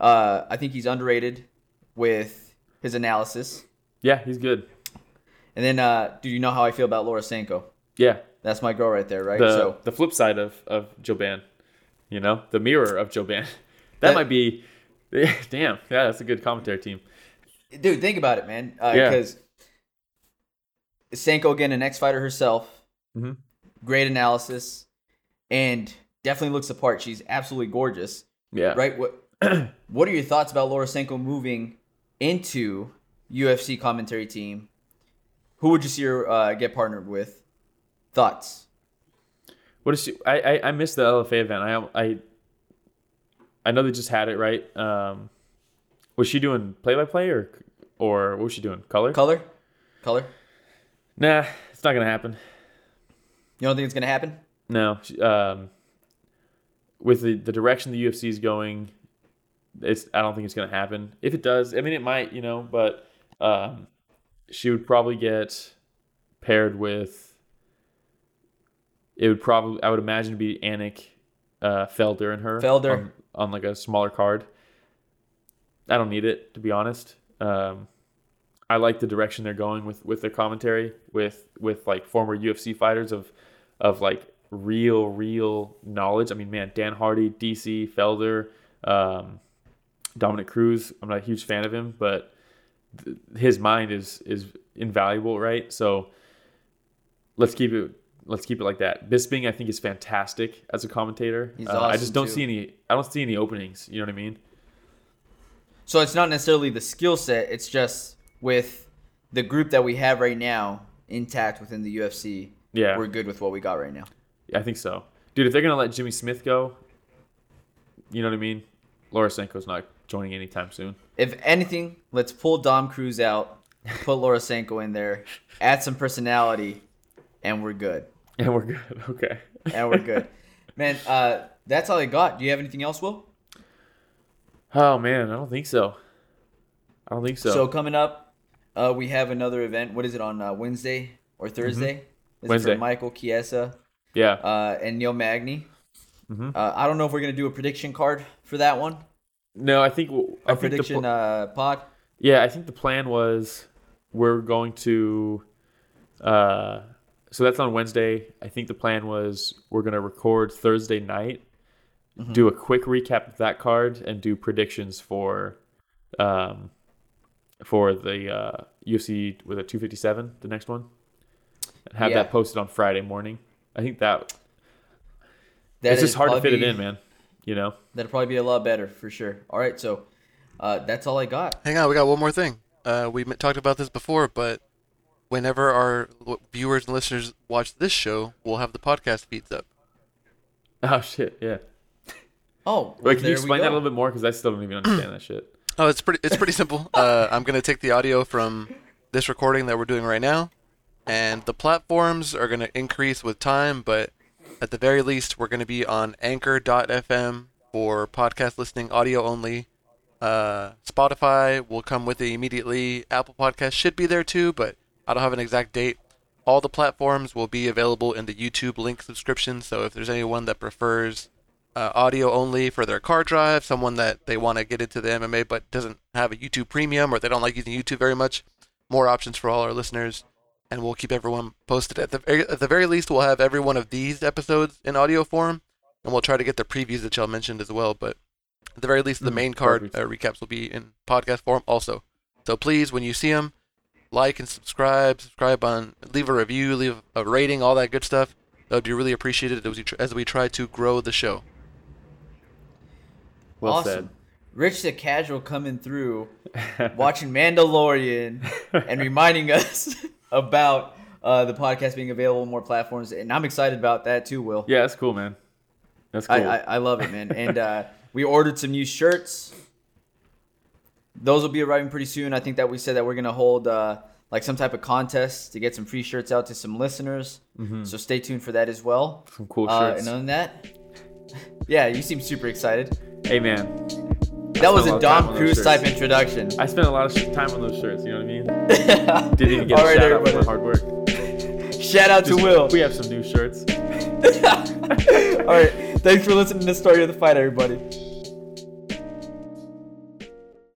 Uh, I think he's underrated with his analysis. yeah, he's good. And then, uh, do you know how I feel about Laura Sanko? Yeah. That's my girl right there, right? The so the flip side of of Jouban, you know, the mirror of Jouban. that, That- might be. Damn. Yeah, that's a good commentary team. dude think about it man Yeah. because sanko again an ex fighter herself Mhm. great analysis and definitely looks the part she's absolutely gorgeous Yeah. right what what are your thoughts about laura sanko moving into ufc commentary team who would you see her uh, get partnered with thoughts What is she? I I, I missed the LFA event. I I I know they just had it right. Um, was she doing play by play or or what was she doing? Color? color color Nah, it's not gonna happen. you don't think it's gonna happen No. She- Um, with the the direction the UFC is going, it's I don't think it's gonna happen. If it does, I mean it might, you know, but um, she would probably get paired with. It would probably I would imagine be Anik, uh, Felder and her Felder. on, on like a smaller card. I don't need it to be honest. Um, I like the direction they're going with with their commentary with with like former UFC fighters of of like real real knowledge. I mean, man, Dan Hardy, DC, Felder, um, Dominick Cruz. I'm not a huge fan of him, but th- his mind is is invaluable, right? So let's keep it let's keep it like that. Bisping, I think, is fantastic as a commentator. He's Uh, I just don't too. see any. I don't see any openings. You know what I mean? So it's not necessarily the skill set, it's just with the group that we have right now intact within the UFC. Yeah. We're good with what we got right now. Yeah, I think so, dude. If they're gonna let Jimmy Smith go, you know what I mean. Laura Sanko's not joining anytime soon. If anything, let's pull Dom Cruz out, put Laura Sanko in there, add some personality, and we're good. And we're good. Okay. And we're good. Man, uh, that's all I got. Do you have anything else, Will? Oh man, I don't think so. I don't think so. So, coming up, uh, we have another event. What is it on uh, Wednesday or Thursday? Mm-hmm. Wednesday. for Michael Chiesa yeah. uh, and Neil Magny? Mhm. Uh, I don't know if we're gonna do a prediction card for that one. no, I think A prediction pl- uh, pod. yeah, I think the plan was we're going to. Uh, so that's on Wednesday. I think the plan was we're gonna record Thursday night, Mm-hmm. do a quick recap of that card, and do predictions for, um, for the uh, UFC with a two fifty seven, the next one, and have Yeah. that posted on Friday morning. I think that That it's just hard to fit probably- it in, man. You know. That'll probably be a lot better for sure. All right, so uh, that's all I got. Hang on, we got one more thing. Uh, we talked about this before, but whenever our viewers and listeners watch this show, we'll have the podcast feeds up. Oh shit! Yeah. Oh, well, Wait, can you explain that a little bit more? Because I still don't even understand that shit. Oh, it's pretty. It's pretty simple. Uh, I'm gonna take the audio from this recording that we're doing right now, and the platforms are gonna increase with time. But at the very least, we're gonna be on Anchor.fm for podcast listening, audio only. Uh, Spotify will come with it immediately. Apple Podcast should be there too, but I don't have an exact date. All the platforms will be available in the YouTube link subscription. So if there's anyone that prefers uh, audio only for their car drive, someone that they want to get into the MMA but doesn't have a YouTube premium or they don't like using YouTube very much, more options for all our listeners, and we'll keep everyone posted. At the very, at the very least, we'll have every one of these episodes in audio form, and we'll try to get the previews that y'all mentioned as well. But at the very least, the Mm, main card uh, recaps will be in podcast form also. So please, when you see them, like and subscribe. Subscribe on, leave a review, leave a rating, all that good stuff. That would be really appreciated as we, tr- as we try to grow the show. Well awesome. said. Rich the Casual coming through, watching Mandalorian, and reminding us about uh, the podcast being available on more platforms. And I'm excited about that too, Will. Yeah, that's cool, man. That's cool. I, I, I love it, man. And uh, we ordered some new shirts. Those will be arriving pretty soon. I think that we said that we're gonna hold uh, like some type of contest to get some free shirts out to some listeners. So stay tuned for that as well. Some cool Uh, shirts. and other than that, yeah, you seem super excited. hey, man. That was a a lot of time Dom Cruz type introduction. I spent a lot of time on those shirts. You know what I mean? Didn't even get All a right, shout out for my hard work. Shout out to Will. We have some new shirts. All right, thanks for listening to the story of the fight, everybody.